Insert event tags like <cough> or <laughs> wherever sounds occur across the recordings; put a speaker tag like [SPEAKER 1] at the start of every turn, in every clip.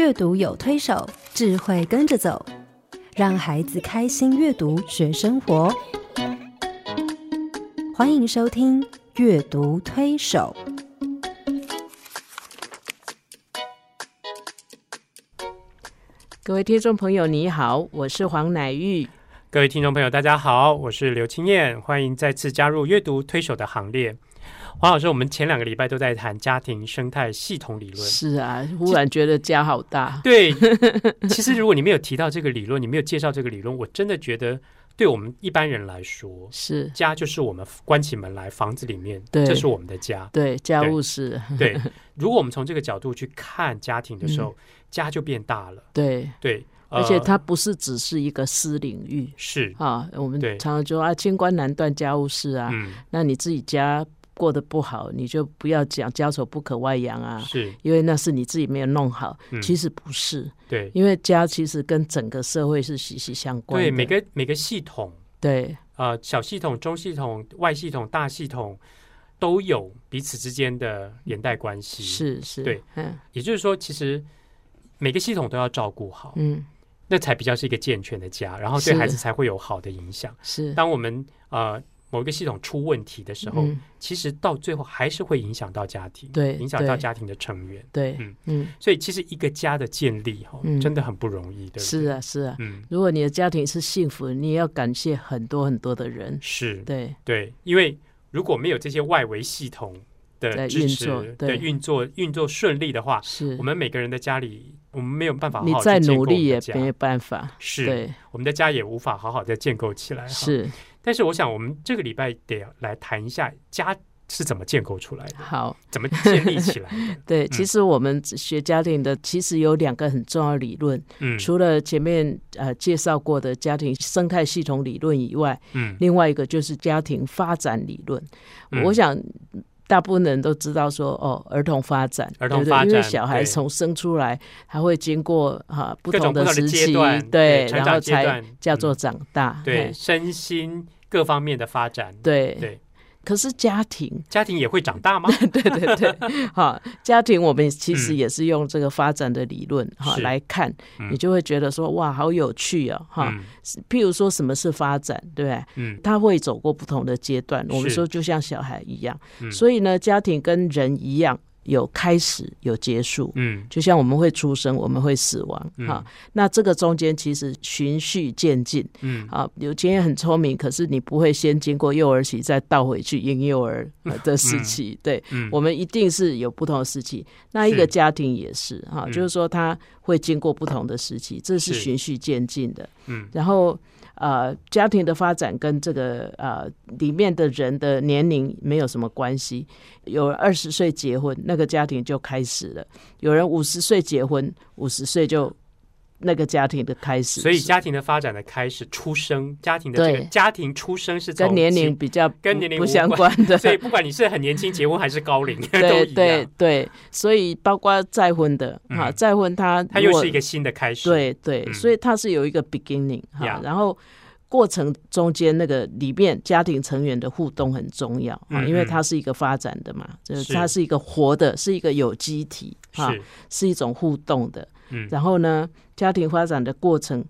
[SPEAKER 1] 阅读有推手，智慧跟着走，让孩子开心阅读学生活。欢迎收听《阅读推手》。
[SPEAKER 2] 各位听众朋友，你好，我是黄乃玉。
[SPEAKER 3] 各位听众朋友，大家好，我是刘青燕，欢迎再次加入阅读推手的行列。黄老师，我们前两个礼拜都在谈家庭生态系统理论。
[SPEAKER 2] 是啊，忽然觉得家好大。
[SPEAKER 3] 对，<laughs> 其实如果你没有提到这个理论，你没有介绍这个理论，我真的觉得对我们一般人来说，
[SPEAKER 2] 是
[SPEAKER 3] 家就是我们关起门来房子里面，
[SPEAKER 2] 对
[SPEAKER 3] 这是我们的家。
[SPEAKER 2] 对家务事，
[SPEAKER 3] 对，<laughs> 如果我们从这个角度去看家庭的时候，家就变大了。
[SPEAKER 2] 对，
[SPEAKER 3] 对，
[SPEAKER 2] 而且
[SPEAKER 3] 呃
[SPEAKER 2] 它不是只是一个私领域
[SPEAKER 3] 是，
[SPEAKER 2] 啊。我们常常就说啊，清官难断家务事啊。
[SPEAKER 3] 嗯，
[SPEAKER 2] 那你自己家过得不好，你就不要讲家丑不可外扬啊，
[SPEAKER 3] 是，
[SPEAKER 2] 因为那是你自己没有弄好。
[SPEAKER 3] 嗯
[SPEAKER 2] 其实不是，
[SPEAKER 3] 对，
[SPEAKER 2] 因为家其实跟整个社会是息息相关的。
[SPEAKER 3] 对，每个每个系统。
[SPEAKER 2] 对
[SPEAKER 3] 呃，小系统、中系统、外系统、大系统都有彼此之间的连带关系。，
[SPEAKER 2] 是是，
[SPEAKER 3] 对，
[SPEAKER 2] 嗯
[SPEAKER 3] 也就是说，其实每个系统都要照顾好，
[SPEAKER 2] 嗯
[SPEAKER 3] 那才比较是一个健全的家，然后对孩子才会有好的影响。
[SPEAKER 2] 是。
[SPEAKER 3] 当我们呃某一个系统出问题的时候，
[SPEAKER 2] 嗯。
[SPEAKER 3] 其实到最后还是会影响到家庭，
[SPEAKER 2] 对
[SPEAKER 3] 影响到家庭的成员。
[SPEAKER 2] 对
[SPEAKER 3] 嗯。
[SPEAKER 2] 嗯。
[SPEAKER 3] 所以，其实一个家的建立哈、
[SPEAKER 2] 嗯。
[SPEAKER 3] 真的很不容易，对不对？
[SPEAKER 2] 是，啊是啊。
[SPEAKER 3] 嗯，
[SPEAKER 2] 如果你的家庭是幸福，你也要感谢很多很多的人。
[SPEAKER 3] 是，
[SPEAKER 2] 对。
[SPEAKER 3] 对，因为如果没有这些外围系统的支持的运作运作顺利的话，
[SPEAKER 2] 是。
[SPEAKER 3] 我们每个人的家里，我们没有办法好好
[SPEAKER 2] 你再努力也没办法。
[SPEAKER 3] 是。
[SPEAKER 2] 对，
[SPEAKER 3] 我们的家也无法好好的建构起来。哈，
[SPEAKER 2] 是
[SPEAKER 3] 但是我想，我们这个礼拜得来谈一下家是怎么建构出来的，
[SPEAKER 2] 好。
[SPEAKER 3] 怎么建立起来的。<laughs>
[SPEAKER 2] 对，其实我们学家庭的，其实有两个很重要理论，
[SPEAKER 3] 嗯
[SPEAKER 2] 除了前面呃介绍过的家庭生态系统理论以外，
[SPEAKER 3] 嗯
[SPEAKER 2] 另外一个就是家庭发展理论。
[SPEAKER 3] 嗯
[SPEAKER 2] 我想。大部分人都知道说哦，儿童发展，
[SPEAKER 3] 儿童
[SPEAKER 2] 发展对因为小孩从生出来，他会经过哈、不同
[SPEAKER 3] 的
[SPEAKER 2] 时期，对，
[SPEAKER 3] 对
[SPEAKER 2] 然后才叫做
[SPEAKER 3] 嗯。
[SPEAKER 2] 长大。
[SPEAKER 3] 对身心各方面的发展，
[SPEAKER 2] 对。
[SPEAKER 3] 对，
[SPEAKER 2] 可是家庭，
[SPEAKER 3] 家庭也会长大吗？
[SPEAKER 2] 对 <laughs> 对对，<laughs> 哈，家庭我们其实
[SPEAKER 3] 嗯。
[SPEAKER 2] 也是用这个发展的理论哈
[SPEAKER 3] 嗯
[SPEAKER 2] 来看，
[SPEAKER 3] 嗯。
[SPEAKER 2] 你就会觉得说哇，好有趣哦，哈。
[SPEAKER 3] 嗯。
[SPEAKER 2] 譬如说什么是发展，对不对？
[SPEAKER 3] 嗯。
[SPEAKER 2] 他会走过不同的阶段，我们
[SPEAKER 3] 是。
[SPEAKER 2] 说就像小孩一样，
[SPEAKER 3] 嗯。
[SPEAKER 2] 所以呢，家庭跟人一样，有开始有结束。
[SPEAKER 3] 嗯。
[SPEAKER 2] 就像我们会出生，我们会死亡，
[SPEAKER 3] 嗯。
[SPEAKER 2] 哈、那这个中间其实循序渐进，
[SPEAKER 3] 嗯。
[SPEAKER 2] 啊，有经验很聪明，可是你不会先经过幼儿期再倒回去婴幼儿呃的时期，对，
[SPEAKER 3] 嗯。
[SPEAKER 2] 我们一定是有不同的时期。那一个家庭也是哈、
[SPEAKER 3] 嗯。
[SPEAKER 2] 就是说他会经过不同的时期，这是
[SPEAKER 3] 是。
[SPEAKER 2] 循序渐进的。
[SPEAKER 3] 嗯。
[SPEAKER 2] 然后呃，家庭的发展跟这个呃里面的人的年龄没有什么关系。有二十岁结婚，那个家庭就开始了；有人五十岁结婚，五十岁就那个家庭的开始。
[SPEAKER 3] 所以家庭的发展的开始，出生家庭的这个
[SPEAKER 2] 对。
[SPEAKER 3] 家庭出生是从
[SPEAKER 2] 跟年龄，比较
[SPEAKER 3] 跟年龄
[SPEAKER 2] 不相
[SPEAKER 3] 关。
[SPEAKER 2] 关的，
[SPEAKER 3] 所以不管你是很年轻结婚还是高龄，<laughs>
[SPEAKER 2] 对对
[SPEAKER 3] 样，
[SPEAKER 2] 对，所以包括再婚的哈，
[SPEAKER 3] 嗯
[SPEAKER 2] 再婚他他
[SPEAKER 3] 又是一个新的开始。，
[SPEAKER 2] 对对，
[SPEAKER 3] 嗯。
[SPEAKER 2] 所以它是有一个 beginning 哈。
[SPEAKER 3] 呀，
[SPEAKER 2] 然后过程中间那个里面家庭成员的互动很重要啊，因为它是一个发展的嘛，就是
[SPEAKER 3] 是。
[SPEAKER 2] 它是一个活的，是一个有机体哈，
[SPEAKER 3] 是。
[SPEAKER 2] 是一种互动的。
[SPEAKER 3] 嗯。
[SPEAKER 2] 然后呢，家庭发展的过程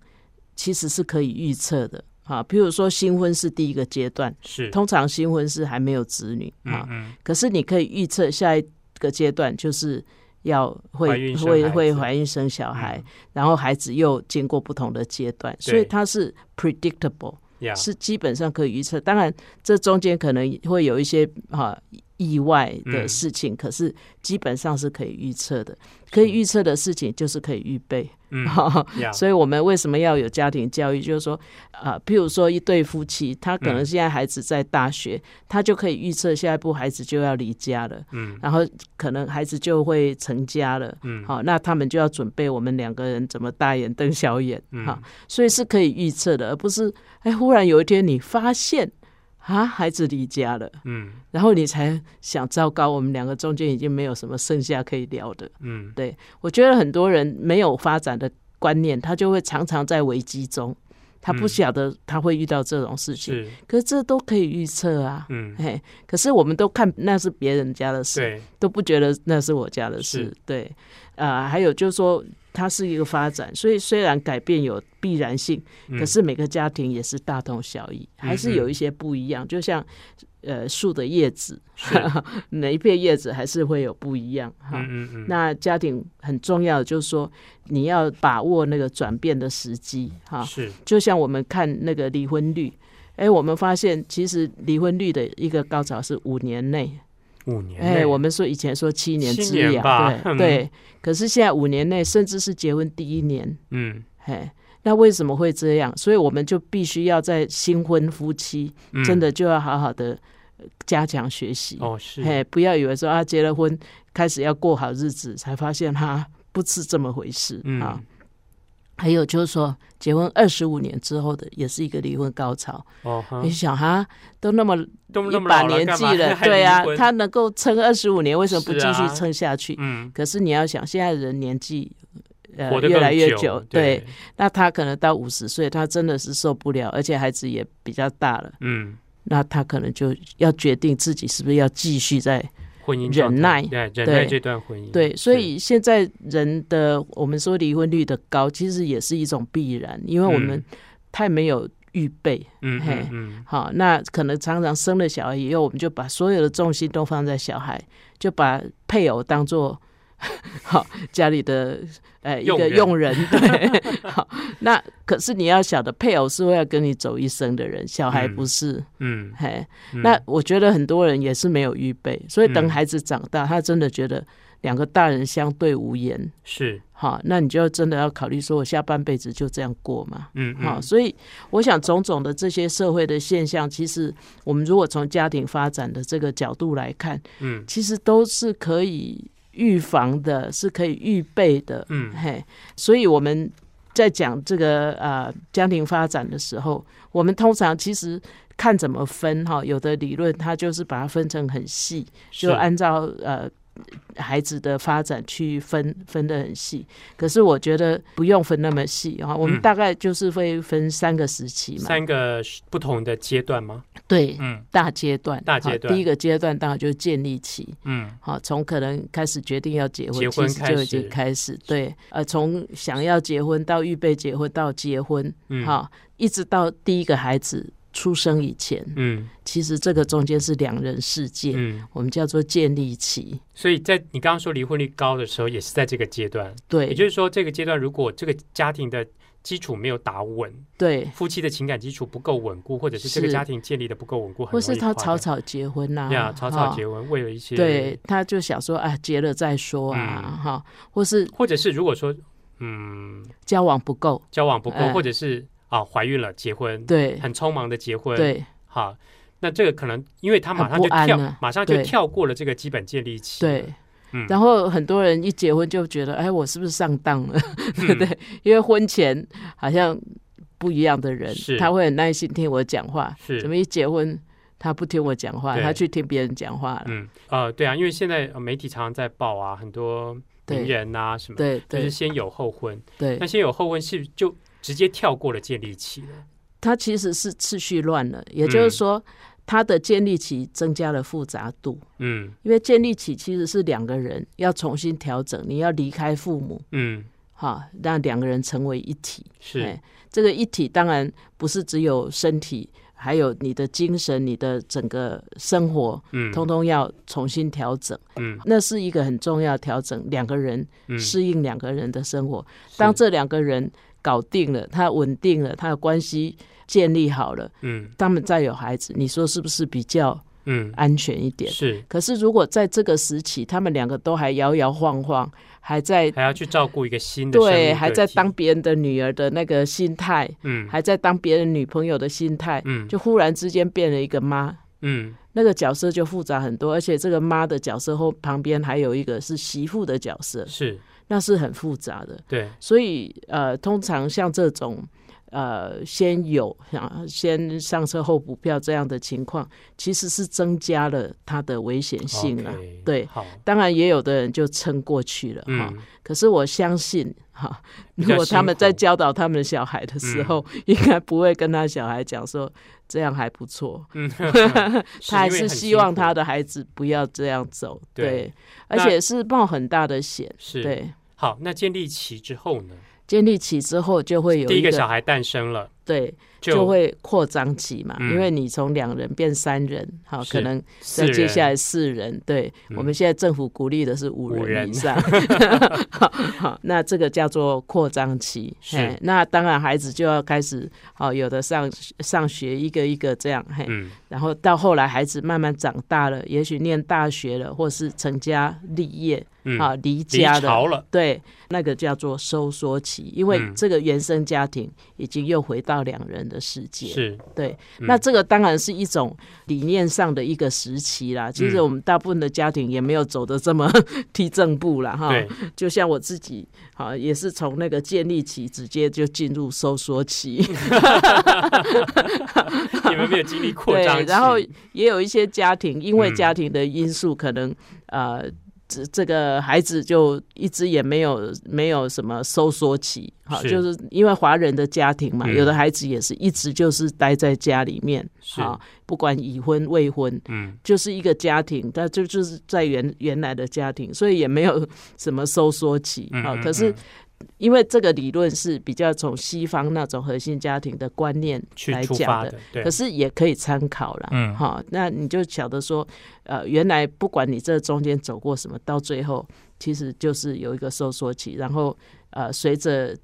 [SPEAKER 2] 其实是可以预测的。啊，比如说新婚是第一个阶段，
[SPEAKER 3] 是，
[SPEAKER 2] 通常新婚是还没有子女啊
[SPEAKER 3] 嗯，嗯
[SPEAKER 2] 可是你可以预测下一个阶段就是要会会会怀孕生小孩，
[SPEAKER 3] 嗯。
[SPEAKER 2] 然后孩子又经过不同的阶段，所以它是 predictable，
[SPEAKER 3] 呀
[SPEAKER 2] 是基本上可以预测。当然，这中间可能会有一些哈、意外的
[SPEAKER 3] 嗯
[SPEAKER 2] 事情，可是基本上是可以预测的。可以预测的事情就是可以预备。
[SPEAKER 3] 嗯
[SPEAKER 2] 所以我们为什么要有家庭教育？就是说，啊、譬如说一对夫妻，他可能
[SPEAKER 3] 嗯
[SPEAKER 2] 现在孩子在大学，他就可以预测下一步孩子就要离家了，
[SPEAKER 3] 嗯
[SPEAKER 2] 然后可能孩子就会成家了。
[SPEAKER 3] 嗯
[SPEAKER 2] 好，那他们就要准备我们两个人怎么大眼瞪小眼，
[SPEAKER 3] 嗯
[SPEAKER 2] 哈、所以是可以预测的，而不是哎，忽然有一天你发现啊，孩子离家了，
[SPEAKER 3] 嗯。
[SPEAKER 2] 然后你才想，糟糕，我们两个中间已经没有什么剩下可以聊的。
[SPEAKER 3] 嗯。
[SPEAKER 2] 对我觉得很多人没有发展的观念，他就会常常在危机中，他不
[SPEAKER 3] 嗯
[SPEAKER 2] 晓得他会遇到这种事情，
[SPEAKER 3] 是。
[SPEAKER 2] 可是这都可以预测啊。
[SPEAKER 3] 嗯。
[SPEAKER 2] 嘿，可是我们都看那是别人家的事，
[SPEAKER 3] 对。
[SPEAKER 2] 都不觉得那是我家的事。
[SPEAKER 3] 是。
[SPEAKER 2] 对，呃，还有就是说，它是一个发展，所以虽然改变有必然性，
[SPEAKER 3] 嗯
[SPEAKER 2] 可是每个家庭也是大同小异，还是有一些不一样。就像呃树的叶子，
[SPEAKER 3] 是 <laughs>
[SPEAKER 2] 每一片叶子还是会有不一样哈。
[SPEAKER 3] 嗯嗯嗯，
[SPEAKER 2] 那家庭很重要的就是说，你要把握那个转变的时机哈。
[SPEAKER 3] 是
[SPEAKER 2] 就像我们看那个离婚率，哎，我们发现其实离婚率的一个高潮是五年内。
[SPEAKER 3] 五年
[SPEAKER 2] 我们说以前说七年
[SPEAKER 3] 七
[SPEAKER 2] 之
[SPEAKER 3] 吧嗯。
[SPEAKER 2] 对对，可是现在五年内，甚至是结婚第一年，
[SPEAKER 3] 嗯。
[SPEAKER 2] 哎，那为什么会这样？所以我们就必须要在新婚夫妻
[SPEAKER 3] 嗯。
[SPEAKER 2] 真的就要好好的加强学习，
[SPEAKER 3] 哦是。
[SPEAKER 2] 嘿，不要以为说啊结了婚开始要过好日子，才发现哈不是这么回事
[SPEAKER 3] 嗯。
[SPEAKER 2] 啊。还有就是说，结婚二十五年之后的，也是一个离婚高潮。
[SPEAKER 3] 哦
[SPEAKER 2] 你想哈，都那么
[SPEAKER 3] 都
[SPEAKER 2] 一把
[SPEAKER 3] 那么老了
[SPEAKER 2] 年纪了，<laughs> 对啊他能够撑二十五年，为什么不继续撑下去？
[SPEAKER 3] 嗯。
[SPEAKER 2] 可是你要想，现在人年纪呃越来越久，
[SPEAKER 3] 对。
[SPEAKER 2] 对，那他可能到五十岁，他真的是受不了，而且孩子也比较大了，
[SPEAKER 3] 嗯。
[SPEAKER 2] 那他可能就要决定自己是不是要继续在
[SPEAKER 3] 婚姻
[SPEAKER 2] 忍耐
[SPEAKER 3] 对忍耐这段婚姻。
[SPEAKER 2] 对，所以现在人的我们说离婚率的高，其实也是一种必然，因为我们
[SPEAKER 3] 嗯。
[SPEAKER 2] 太没有预备。
[SPEAKER 3] 嗯
[SPEAKER 2] 嘿
[SPEAKER 3] 嗯嗯。
[SPEAKER 2] 好，那可能常常生了小孩以后，我们就把所有的重心都放在小孩，就把配偶当做 <laughs> 好家里的呃一个
[SPEAKER 3] 佣人。<laughs>
[SPEAKER 2] 对，好，那可是你要晓得，配偶是会要跟你走一生的人，小孩
[SPEAKER 3] 嗯
[SPEAKER 2] 不是。
[SPEAKER 3] 嗯
[SPEAKER 2] 嘿，
[SPEAKER 3] 嗯
[SPEAKER 2] 那我觉得很多人也是没有预备，所以等
[SPEAKER 3] 嗯
[SPEAKER 2] 孩子长大，他真的觉得两个大人相对无言。
[SPEAKER 3] 是
[SPEAKER 2] 好，那你就真的要考虑说，我下半辈子就这样过嘛？
[SPEAKER 3] 嗯
[SPEAKER 2] 好，
[SPEAKER 3] 嗯
[SPEAKER 2] 所以我想种种的这些社会的现象，其实我们如果从家庭发展的这个角度来看，
[SPEAKER 3] 嗯
[SPEAKER 2] 其实都是可以预防的，是可以预备的。
[SPEAKER 3] 嗯
[SPEAKER 2] 嘿，所以我们在讲这个呃家庭发展的时候，我们通常其实看怎么分哈，有的理论它就是把它分成很细，就按照呃孩子的发展去分分得很细。可是我觉得不用分那么细啊，我们
[SPEAKER 3] 嗯
[SPEAKER 2] 大概就是会分三个时期嘛，
[SPEAKER 3] 三个不同的阶段吗？
[SPEAKER 2] 对。
[SPEAKER 3] 嗯
[SPEAKER 2] 大阶段，
[SPEAKER 3] 大阶段
[SPEAKER 2] 第一个阶段当然就是建立期，
[SPEAKER 3] 嗯
[SPEAKER 2] 好，从可能开始决定要结婚，
[SPEAKER 3] 结婚
[SPEAKER 2] 就已经
[SPEAKER 3] 开
[SPEAKER 2] 开始，对，呃，从想要结婚到预备结婚到结婚，
[SPEAKER 3] 嗯
[SPEAKER 2] 好，一直到第一个孩子出生以前，
[SPEAKER 3] 嗯。
[SPEAKER 2] 其实这个中间是两人世界，
[SPEAKER 3] 嗯，
[SPEAKER 2] 我们叫做建立期，
[SPEAKER 3] 所以在你刚刚说离婚率高的时候，也是在这个阶段。
[SPEAKER 2] 对。
[SPEAKER 3] 也就是说，这个阶段如果这个家庭的基础没有打稳，
[SPEAKER 2] 对，
[SPEAKER 3] 夫妻的情感基础不够稳固，或者是这个家庭建立的不够稳固，很
[SPEAKER 2] 或是他草草结婚呐、
[SPEAKER 3] 呀，草草结婚，为了一些
[SPEAKER 2] 对，他就想说啊，结了再说啊，
[SPEAKER 3] 嗯。
[SPEAKER 2] 哈、或是
[SPEAKER 3] 或者是如果说嗯。
[SPEAKER 2] 交往不够，
[SPEAKER 3] 交往不够，
[SPEAKER 2] 哎。
[SPEAKER 3] 或者是啊怀孕了结婚，
[SPEAKER 2] 对
[SPEAKER 3] 很匆忙的结婚，，
[SPEAKER 2] 对
[SPEAKER 3] 好，那这个可能因为他马上就跳马上就跳过了这个基本建立期，
[SPEAKER 2] 对，
[SPEAKER 3] 嗯
[SPEAKER 2] 然后很多人一结婚就觉得，哎，我是不是上当了？<laughs> 对不
[SPEAKER 3] 嗯
[SPEAKER 2] 对？因为婚前好像不一样的人
[SPEAKER 3] 是，
[SPEAKER 2] 他会很耐心听我讲话，
[SPEAKER 3] 是
[SPEAKER 2] 怎么一结婚他不听我讲话，他去听别人讲话了？
[SPEAKER 3] 嗯呃对啊，因为现在呃媒体常常在报啊，很多
[SPEAKER 2] 对
[SPEAKER 3] 名人啊什么，
[SPEAKER 2] 对对
[SPEAKER 3] 就是先有后婚，
[SPEAKER 2] 对
[SPEAKER 3] 那，先有后婚是就直接跳过了建立期了，
[SPEAKER 2] 他其实是次序乱了，也
[SPEAKER 3] 嗯
[SPEAKER 2] 就是说，它的建立期增加了复杂度。
[SPEAKER 3] 嗯。
[SPEAKER 2] 因为建立起其实是两个人要重新调整，你要离开父母，
[SPEAKER 3] 嗯。
[SPEAKER 2] 哈，让两个人成为一体。
[SPEAKER 3] 是。
[SPEAKER 2] 哎这个一体当然不是只有身体，还有你的精神、你的整个生活，
[SPEAKER 3] 嗯。
[SPEAKER 2] 通通要重新调整。
[SPEAKER 3] 嗯。
[SPEAKER 2] 那是一个很重要的调整，两个人
[SPEAKER 3] 嗯。
[SPEAKER 2] 适应两个人的生活。
[SPEAKER 3] 是。
[SPEAKER 2] 当这两个人搞定了，他稳定了，他的关系建立好了，
[SPEAKER 3] 嗯。
[SPEAKER 2] 他们再有孩子，你说是不是比较
[SPEAKER 3] 嗯。
[SPEAKER 2] 安全一点？
[SPEAKER 3] 是。
[SPEAKER 2] 可是如果在这个时期，他们两个都还摇摇晃晃，还在
[SPEAKER 3] 还要去照顾一个新的
[SPEAKER 2] 对，还在当别人的女儿的那个心态，
[SPEAKER 3] 嗯。
[SPEAKER 2] 还在当别人女朋友的心态，
[SPEAKER 3] 嗯。
[SPEAKER 2] 就忽然之间变了一个妈，
[SPEAKER 3] 嗯。
[SPEAKER 2] 那个角色就复杂很多，而且这个妈的角色后旁边还有一个是媳妇的角色，
[SPEAKER 3] 是
[SPEAKER 2] 那是很复杂的。
[SPEAKER 3] 对。
[SPEAKER 2] 所以呃，通常像这种呃先有想先上车后补票这样的情况，其实是增加了它的危险性啊。对
[SPEAKER 3] 好。
[SPEAKER 2] 当然也有的人就撑过去了哈、
[SPEAKER 3] 嗯
[SPEAKER 2] 可是我相信哈，如果他们在教导他们小孩的时候，应该不会跟他小孩讲说这样还不错，
[SPEAKER 3] 嗯，<laughs> <laughs>
[SPEAKER 2] 他还是希望他。的孩子不要这样走，
[SPEAKER 3] 对
[SPEAKER 2] 对，而且是冒很大的险，
[SPEAKER 3] 是
[SPEAKER 2] 对，
[SPEAKER 3] 好，那建立起之后呢？
[SPEAKER 2] 建立起之后就会有
[SPEAKER 3] 第一
[SPEAKER 2] 个
[SPEAKER 3] 个小孩诞生了，
[SPEAKER 2] 对，
[SPEAKER 3] 就
[SPEAKER 2] 就会扩张期嘛，
[SPEAKER 3] 嗯。
[SPEAKER 2] 因为你从两人变三人，好，可能
[SPEAKER 3] 四
[SPEAKER 2] 再接下来
[SPEAKER 3] 人。
[SPEAKER 2] 四人，对、
[SPEAKER 3] 嗯。
[SPEAKER 2] 我们现在政府鼓励的是五
[SPEAKER 3] 五人。
[SPEAKER 2] 人以上，<laughs> 好，好那这个叫做扩张期，
[SPEAKER 3] 是。
[SPEAKER 2] 嘿，那当然孩子就要开始，好，有的上上学一个一个这样，嘿，
[SPEAKER 3] 嗯。
[SPEAKER 2] 然后到后来孩子慢慢长大了，也许念大学了，或是成家立业，
[SPEAKER 3] 嗯，
[SPEAKER 2] 啊，离
[SPEAKER 3] 离
[SPEAKER 2] 家的，
[SPEAKER 3] 了，
[SPEAKER 2] 对，那个叫做收缩期，因为
[SPEAKER 3] 嗯。
[SPEAKER 2] 这个原生家庭已经又回到两人的世界。
[SPEAKER 3] 是
[SPEAKER 2] 对，
[SPEAKER 3] 嗯
[SPEAKER 2] 那这个当然是一种理念上的一个时期啦。其实
[SPEAKER 3] 嗯
[SPEAKER 2] 我们大部分的家庭也没有走的这么 <laughs> 踢正步啦。哈。
[SPEAKER 3] 对，
[SPEAKER 2] 就像我自己，好也是从那个建立期直接就进入收缩期。<laughs>
[SPEAKER 3] 你们没有经历扩张
[SPEAKER 2] 然后也有一些家庭，因为
[SPEAKER 3] 嗯
[SPEAKER 2] 家庭的因素，可能、呃，这这个孩子就一直也没有没有什么收缩期，好，就是因为华人的家庭嘛，
[SPEAKER 3] 嗯。
[SPEAKER 2] 有的孩子也是一直就是待在家里面，
[SPEAKER 3] 是。
[SPEAKER 2] 好，不管已婚未婚，
[SPEAKER 3] 嗯。
[SPEAKER 2] 就是一个家庭，但就就是在原原来的家庭，所以也没有什么收缩期啊。
[SPEAKER 3] 嗯嗯
[SPEAKER 2] 可是
[SPEAKER 3] 嗯
[SPEAKER 2] 因为这个理论是比较从西方那种核心家庭的观念
[SPEAKER 3] 去
[SPEAKER 2] 来讲的，可，是也可以参考了。
[SPEAKER 3] 嗯
[SPEAKER 2] 好，那你就晓得说，呃，原来不管你这中间走过什么，到最后其实就是有一个收缩期，然后呃，随着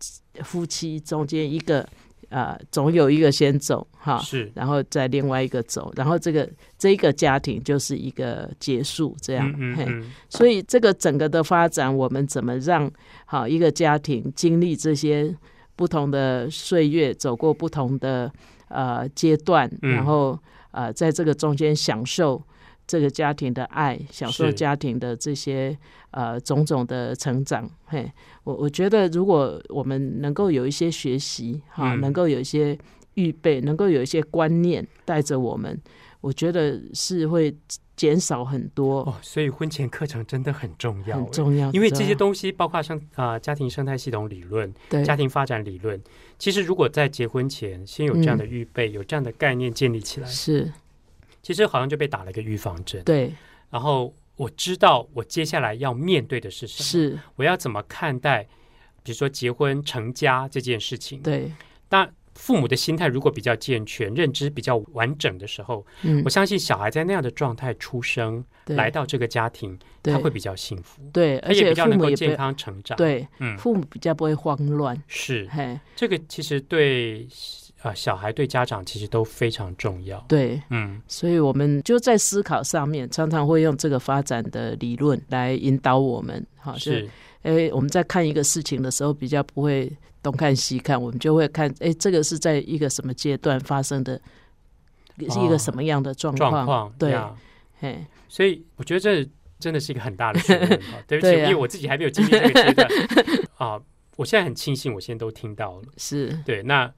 [SPEAKER 2] 夫妻中间一个呃，总有一个先走哈，
[SPEAKER 3] 是。
[SPEAKER 2] 然后再另外一个走，然后这个这个家庭就是一个结束，这样，嘿
[SPEAKER 3] 嗯嗯嗯。
[SPEAKER 2] 所以这个整个的发展，我们怎么让好一个家庭经历这些不同的岁月，走过不同的呃阶段，
[SPEAKER 3] 嗯。
[SPEAKER 2] 然后呃在这个中间享受这个家庭的爱，享受
[SPEAKER 3] 是。
[SPEAKER 2] 家庭的这些呃种种的成长。嘿，我我觉得如果我们能够有一些学习哈，
[SPEAKER 3] 嗯。
[SPEAKER 2] 能够有一些预备，能够有一些观念带着我们，我觉得是会减少很多。
[SPEAKER 3] 哦，所以婚前课程真的很重要，
[SPEAKER 2] 很重要，
[SPEAKER 3] 因为这些东西包括像啊、家庭生态系统理论、
[SPEAKER 2] 对。
[SPEAKER 3] 家庭发展理论，其实如果在结婚前先有这样的
[SPEAKER 2] 嗯
[SPEAKER 3] 预备，有这样的概念建立起来，
[SPEAKER 2] 是，
[SPEAKER 3] 其实好像就被打了一个预防针。
[SPEAKER 2] 对，
[SPEAKER 3] 然后我知道我接下来要面对的是什么，
[SPEAKER 2] 是，
[SPEAKER 3] 我要怎么看待，比如说结婚成家这件事情。
[SPEAKER 2] 对，
[SPEAKER 3] 但父母的心态如果比较健全，认知比较完整的时候，
[SPEAKER 2] 嗯。
[SPEAKER 3] 我，相信小孩在那样的状态出生，来到这个家庭，他会比较幸福，
[SPEAKER 2] 对，而且
[SPEAKER 3] 比较能够健康成长。，
[SPEAKER 2] 对，
[SPEAKER 3] 嗯，
[SPEAKER 2] 父母比较不会慌乱，
[SPEAKER 3] 是。
[SPEAKER 2] 嘿，
[SPEAKER 3] 这个，其实对啊、小孩对家长其实都非常重要。
[SPEAKER 2] 对，
[SPEAKER 3] 嗯，
[SPEAKER 2] 所以我们就在思考上面，常常会用这个发展的理论来引导我们，哈，就是哎，我们在看一个事情的时候，比较不会东看西看，我们就会看，哎，这个是在一个什么阶段发生的，是一个什么样的状况？
[SPEAKER 3] 状况
[SPEAKER 2] 对，
[SPEAKER 3] 呀
[SPEAKER 2] 嘿，
[SPEAKER 3] 所以我觉得这真的是一个很大的学问哈。<laughs> 对不起，
[SPEAKER 2] 啊
[SPEAKER 3] 因为我自己还没有经历这个阶段 <laughs> 啊。我现在很庆幸，我现在都听到了。
[SPEAKER 2] 是，
[SPEAKER 3] 对，那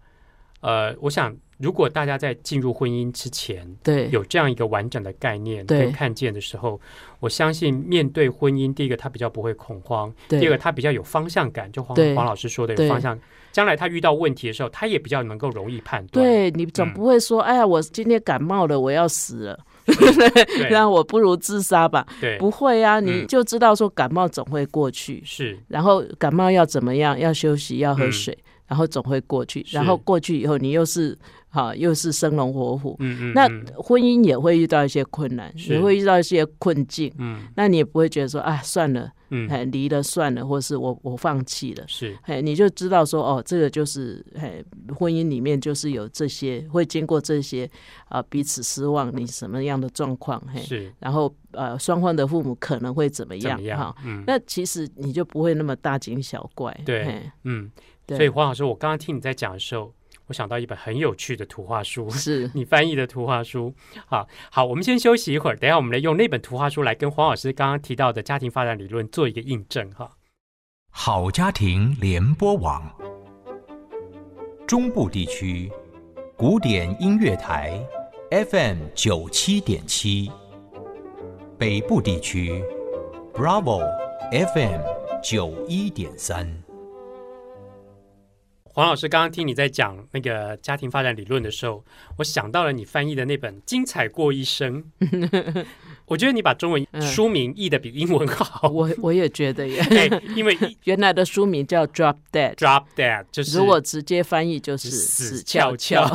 [SPEAKER 3] 呃，我想如果大家在进入婚姻之前
[SPEAKER 2] 对，
[SPEAKER 3] 有这样一个完整的概念
[SPEAKER 2] 对。
[SPEAKER 3] 跟看见的时候，我相信面对婚姻，第一个他比较不会恐慌，
[SPEAKER 2] 对。
[SPEAKER 3] 第二个他比较有方向感，就黄黄老师说的有方向。将来他遇到问题的时候，他也比较能够容易判断。
[SPEAKER 2] 对你总
[SPEAKER 3] 嗯
[SPEAKER 2] 不会说，哎呀，我今天感冒了，我要死了，
[SPEAKER 3] 对。<laughs>
[SPEAKER 2] 那我不如自杀吧？
[SPEAKER 3] 对，
[SPEAKER 2] 不会啊，你
[SPEAKER 3] 嗯
[SPEAKER 2] 就知道说感冒总会过去，
[SPEAKER 3] 是。
[SPEAKER 2] 然后感冒要怎么样？要休息，要喝
[SPEAKER 3] 嗯。
[SPEAKER 2] 水，然后总会过去。然后过去以后，你又是好、又是生龙活虎。
[SPEAKER 3] 嗯嗯，
[SPEAKER 2] 那
[SPEAKER 3] 嗯
[SPEAKER 2] 婚姻也会遇到一些困难，
[SPEAKER 3] 是
[SPEAKER 2] 也会遇到一些困境。
[SPEAKER 3] 嗯
[SPEAKER 2] 那你也不会觉得说，啊，算了，
[SPEAKER 3] 嗯
[SPEAKER 2] 哎，离了算了，或是我我放弃了。
[SPEAKER 3] 是
[SPEAKER 2] 哎，你就知道说，哦，这个就是，哎，婚姻里面就是有这些，会经过这些啊、彼此失望，你什么样的状况，嘿，
[SPEAKER 3] 是
[SPEAKER 2] 然后呃，双方的父母可能会怎么样，哈？？
[SPEAKER 3] 嗯，
[SPEAKER 2] 那其实你就不会那么大惊小怪，
[SPEAKER 3] 对嗯，
[SPEAKER 2] 对
[SPEAKER 3] 所以黄老师，我刚刚听你在讲的时候，我想到一本很有趣的图画书，
[SPEAKER 2] 是 <laughs>
[SPEAKER 3] 你翻译的图画书。好好，我们先休息一会儿，等一下我们来用那本图画书来跟黄老师刚刚提到的家庭发展理论做一个印证哈。
[SPEAKER 4] 好家庭联播网，中部地区古典音乐台 FM 九七点七，北部地区 Bravo FM 九一点三。
[SPEAKER 3] 黄老师刚刚听你在讲那个家庭发展理论的时候，我想到了你翻译的那本《精彩过一生》。<laughs> 我觉得你把中文
[SPEAKER 2] 嗯。
[SPEAKER 3] 书名译的比英文好，
[SPEAKER 2] 我 <laughs> 我也觉得耶，
[SPEAKER 3] 对，<laughs> 因为
[SPEAKER 2] 原来的书名叫 Drop
[SPEAKER 3] Dead，drop dead 就是
[SPEAKER 2] 如果直接翻译就是
[SPEAKER 3] 死
[SPEAKER 2] 死
[SPEAKER 3] 翘
[SPEAKER 2] 翘。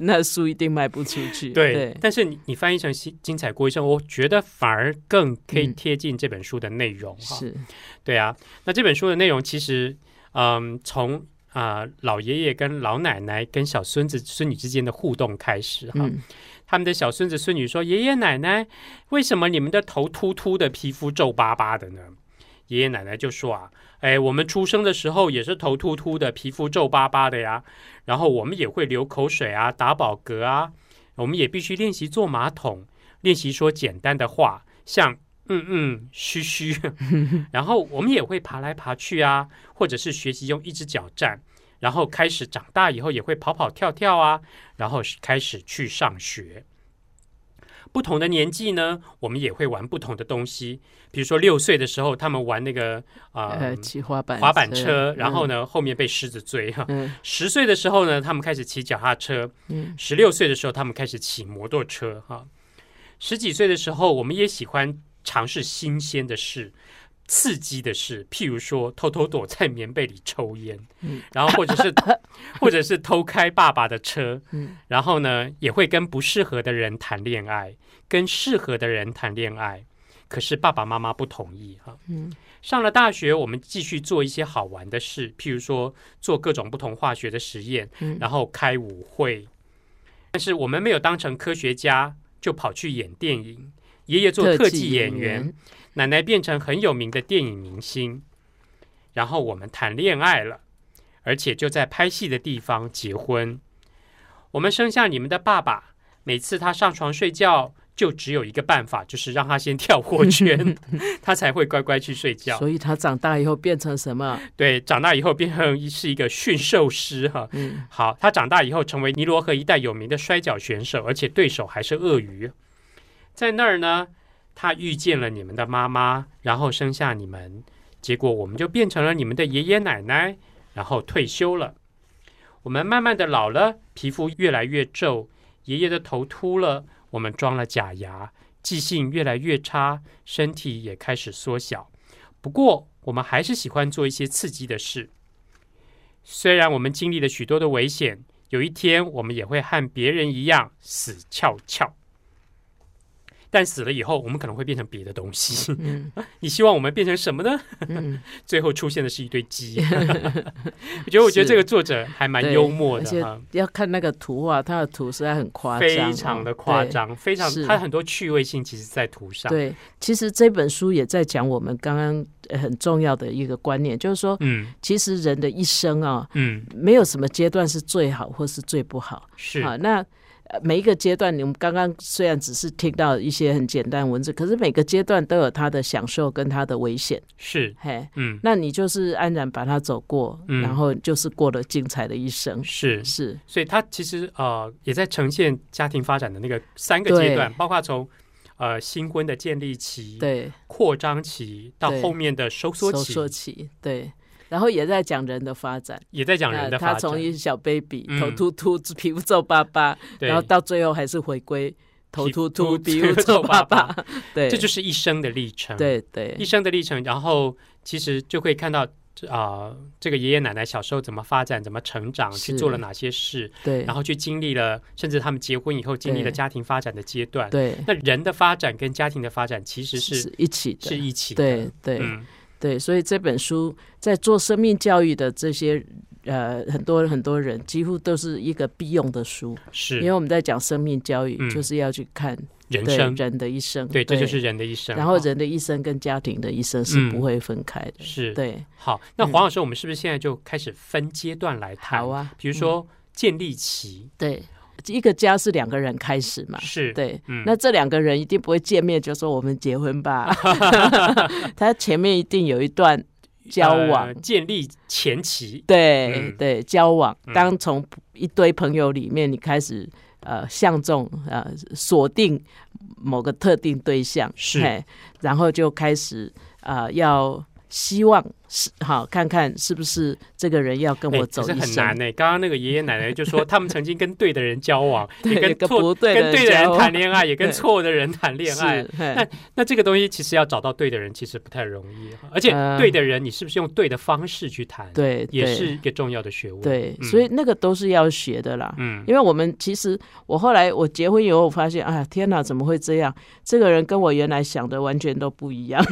[SPEAKER 2] 那书一定卖不出去。
[SPEAKER 3] 对，但是你你翻译成精精彩过一生，我觉得反而更可以
[SPEAKER 2] 嗯
[SPEAKER 3] 贴近这本书的内容哈。
[SPEAKER 2] 是。
[SPEAKER 3] 对啊，那这本书的内容其实，嗯，从啊、老爷爷跟老奶奶跟小孙子孙女之间的互动开始哈。
[SPEAKER 2] 嗯
[SPEAKER 3] 他们的小孙子孙女说：“爷爷奶奶，为什么你们的头秃秃的，皮肤皱巴巴的呢？”爷爷奶奶就说：“啊，哎，我们出生的时候也是头秃秃的，皮肤皱巴巴的呀。然后我们也会流口水啊，打饱嗝啊。我们也必须练习坐马桶，练习说简单的话，像嗯嗯、嘘嘘。<laughs> 然后我们也会爬来爬去啊，或者是学习用一只脚站。然后开始长大以后也会跑跑跳跳啊，然后开始去上学。不同的年纪呢，我们也会玩不同的东西。比如说六岁的时候，他们玩那个啊、
[SPEAKER 2] 呃，骑滑板
[SPEAKER 3] 滑板车，然后
[SPEAKER 2] 呢，
[SPEAKER 3] 呢后面被狮子追哈。
[SPEAKER 2] 嗯
[SPEAKER 3] 十岁的时候呢，他们开始骑脚踏车；
[SPEAKER 2] 嗯
[SPEAKER 3] 十六岁的时候，他们开始骑摩托车哈。十几岁的时候，我们也喜欢尝试新鲜的事。刺激的事，譬如说偷偷躲在棉被里抽烟，
[SPEAKER 2] 嗯
[SPEAKER 3] 然后或者是 <laughs> 或者是偷开爸爸的车，
[SPEAKER 2] 嗯
[SPEAKER 3] 然后呢也会跟不适合的人谈恋爱，跟适合的人谈恋爱，可是爸爸妈妈不同意哈。
[SPEAKER 2] 嗯
[SPEAKER 3] 上了大学，我们继续做一些好玩的事，譬如说做各种不同化学的实验，
[SPEAKER 2] 嗯
[SPEAKER 3] 然后开舞会。但是我们没有当成科学家，就跑去演电影。爷爷做特技演员，奶奶变成很有名的电影明星。然后我们谈恋爱了，而且就在拍戏的地方结婚。我们生下你们的爸爸，每次他上床睡觉，就只有一个办法，就是让他先跳火圈，<laughs> 他才会乖乖去睡觉。
[SPEAKER 2] 所以他长大以后变成什么？
[SPEAKER 3] 对，长大以后变成是一个驯兽师哈。
[SPEAKER 2] 嗯
[SPEAKER 3] 好，他长大以后成为尼罗河一带有名的摔跤选手，而且对手还是鳄鱼。在那儿呢，他遇见了你们的妈妈，然后生下你们，结果我们就变成了你们的爷爷奶奶，然后退休了。我们慢慢的老了，皮肤越来越皱，爷爷的头秃了，我们装了假牙，记性越来越差，身体也开始缩小。不过，我们还是喜欢做一些刺激的事。虽然我们经历了许多的危险，有一天我们也会和别人一样死翘翘。但死了以后，我们可能会变成别的东西。
[SPEAKER 2] 嗯 <laughs>
[SPEAKER 3] 你希望我们变成什么呢？
[SPEAKER 2] 嗯，<laughs>
[SPEAKER 3] 最后出现的是一堆鸡。<laughs> 我觉得，我觉得这个作者还蛮幽默的哈，
[SPEAKER 2] 要看那个图画，他的图实在很夸张哦，
[SPEAKER 3] 非常的夸张，非常他很多趣味性，其实在图上。
[SPEAKER 2] 对。其实这本书也在讲我们刚刚呃很重要的一个观念，就是说，
[SPEAKER 3] 嗯
[SPEAKER 2] 其实人的一生啊，
[SPEAKER 3] 嗯，
[SPEAKER 2] 没有什么阶段是最好或是最不好。
[SPEAKER 3] 是
[SPEAKER 2] 啊，那呃每一个阶段，你们刚刚虽然只是听到一些很简单的文字，可是每个阶段都有它的享受跟它的危险。
[SPEAKER 3] 是，
[SPEAKER 2] 嘿，
[SPEAKER 3] 嗯
[SPEAKER 2] 那你就是安然把它走过，
[SPEAKER 3] 嗯
[SPEAKER 2] 然后就是过了精彩的一生。
[SPEAKER 3] 是。
[SPEAKER 2] 是，
[SPEAKER 3] 所以它其实呃也在呈现家庭发展的那个三个阶段，包括从呃新婚的建立期、
[SPEAKER 2] 对，
[SPEAKER 3] 扩张期到后面的收缩
[SPEAKER 2] 收，缩期，对。然后也在讲人的发展，
[SPEAKER 3] 也在讲人的发展。
[SPEAKER 2] 从一小 baby
[SPEAKER 3] 嗯
[SPEAKER 2] 头秃秃、皮肤皱巴巴，然后到最后还是回归头秃秃、
[SPEAKER 3] 皮
[SPEAKER 2] 皮肤皱巴
[SPEAKER 3] 巴
[SPEAKER 2] 巴。<laughs> 对，
[SPEAKER 3] 这就是一生的历程。，
[SPEAKER 2] 对对
[SPEAKER 3] 一生的历程，然后其实就会看到啊、这个爷爷奶奶小时候怎么发展，怎么成长，去做了哪些事，
[SPEAKER 2] 对，
[SPEAKER 3] 然后去经历了，甚至他们结婚以后经历了家庭发展的阶段。
[SPEAKER 2] 对
[SPEAKER 3] 那人的发展跟家庭的发展其实是
[SPEAKER 2] 一起的，
[SPEAKER 3] 是一起的。
[SPEAKER 2] 对对、
[SPEAKER 3] 嗯，
[SPEAKER 2] 对，所以这本书在做生命教育的这些呃很多很多人，几乎都是一个必用的书，是。因为我们在讲生命教育，
[SPEAKER 3] 嗯。
[SPEAKER 2] 就是要去看
[SPEAKER 3] 人生，
[SPEAKER 2] 人的一生，
[SPEAKER 3] 对，这就是人的一生。
[SPEAKER 2] 然后人的一生跟家庭的一生是
[SPEAKER 3] 嗯。
[SPEAKER 2] 不会分开的，
[SPEAKER 3] 是
[SPEAKER 2] 对，
[SPEAKER 3] 好，那
[SPEAKER 2] 嗯。
[SPEAKER 3] 黄老师，我们是不是现在就开始分阶段来谈？
[SPEAKER 2] 好啊，
[SPEAKER 3] 比如说建立期
[SPEAKER 2] 对，一个家是两个人开始嘛，
[SPEAKER 3] 是，
[SPEAKER 2] 对，
[SPEAKER 3] 嗯。
[SPEAKER 2] 那这两个人一定不会见面就说我们结婚吧，<laughs> 他前面一定有一段交往，
[SPEAKER 3] 呃建立前期，
[SPEAKER 2] 对、
[SPEAKER 3] 嗯。
[SPEAKER 2] 对，交往。
[SPEAKER 3] 嗯。
[SPEAKER 2] 当从一堆朋友里面，你开始呃相中呃锁定某个特定对象，
[SPEAKER 3] 是，
[SPEAKER 2] 然后就开始呃要希望是好看看是不是这个人要跟我走一生。
[SPEAKER 3] 很难呢、刚刚那个爷爷奶奶就说，他们曾经跟对的人交往，<laughs> 也
[SPEAKER 2] 跟
[SPEAKER 3] 跟错跟对的人谈恋爱，也跟
[SPEAKER 2] 对
[SPEAKER 3] 错的人谈恋爱
[SPEAKER 2] 那。
[SPEAKER 3] 那这个东西其实要找到对的人，其实不太容易，而且
[SPEAKER 2] 呃
[SPEAKER 3] 对的人，你是不是用对的方式去谈，
[SPEAKER 2] 对，对
[SPEAKER 3] 也是一个重要的学问。
[SPEAKER 2] 对，
[SPEAKER 3] 嗯
[SPEAKER 2] 所以那个都是要学的啦。
[SPEAKER 3] 嗯，
[SPEAKER 2] 因为我们其实我后来我结婚以后，我发现，啊，天哪，怎么会这样？这个人跟我原来想的完全都不一样，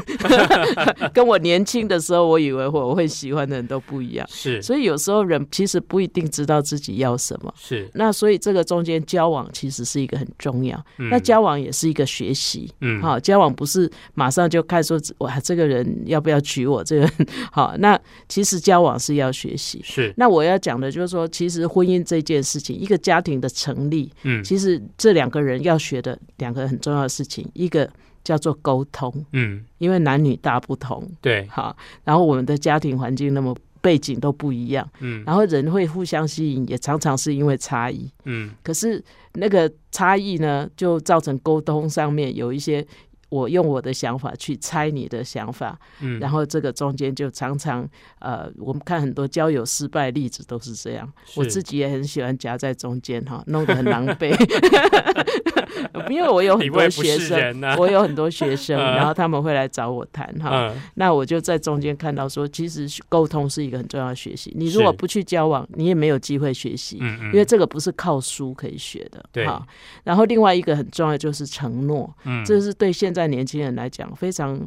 [SPEAKER 2] <laughs> 跟我年轻的时候我以为我会喜欢的人都不一样。
[SPEAKER 3] 是
[SPEAKER 2] 所以有时候人其实不一定知道自己要什么。
[SPEAKER 3] 是，
[SPEAKER 2] 那所以这个中间交往其实是一个很重要，
[SPEAKER 3] 嗯
[SPEAKER 2] 那交往也是一个学习。
[SPEAKER 3] 嗯
[SPEAKER 2] 好，交往不是马上就看说哇，这个人要不要娶我？这个人好，那其实交往是要学习。
[SPEAKER 3] 是
[SPEAKER 2] 那我要讲的就是说，其实婚姻这件事情，一个家庭的成立，
[SPEAKER 3] 嗯
[SPEAKER 2] 其实这两个人要学的两个很重要的事情，一个叫做沟通，
[SPEAKER 3] 嗯
[SPEAKER 2] 因为男女大不同，
[SPEAKER 3] 对
[SPEAKER 2] 哈，然后我们的家庭环境那么背景都不一样，
[SPEAKER 3] 嗯
[SPEAKER 2] 然后人会互相吸引，也常常是因为差异。
[SPEAKER 3] 嗯
[SPEAKER 2] 可是那个差异呢，就造成沟通上面有一些。我用我的想法去猜你的想法，
[SPEAKER 3] 嗯，
[SPEAKER 2] 然后这个中间就常常呃，我们看很多交友失败例子都是这样。我自己也很喜欢夹在中间哈，弄得很狼狈。<laughs> <laughs> 因为我有很多学生，我有很多学生，<laughs>
[SPEAKER 3] 嗯
[SPEAKER 2] 然后他们会来找我谈哈。
[SPEAKER 3] 嗯
[SPEAKER 2] 那我就在中间看到说，其实沟通是一个很重要的学习。你如果不去交往，你也没有机会学习。因为这个不是靠书可以学的，
[SPEAKER 3] 对
[SPEAKER 2] 哈。然后另外一个很重要就是承诺，
[SPEAKER 3] 嗯
[SPEAKER 2] 这是对现在年轻人来讲非常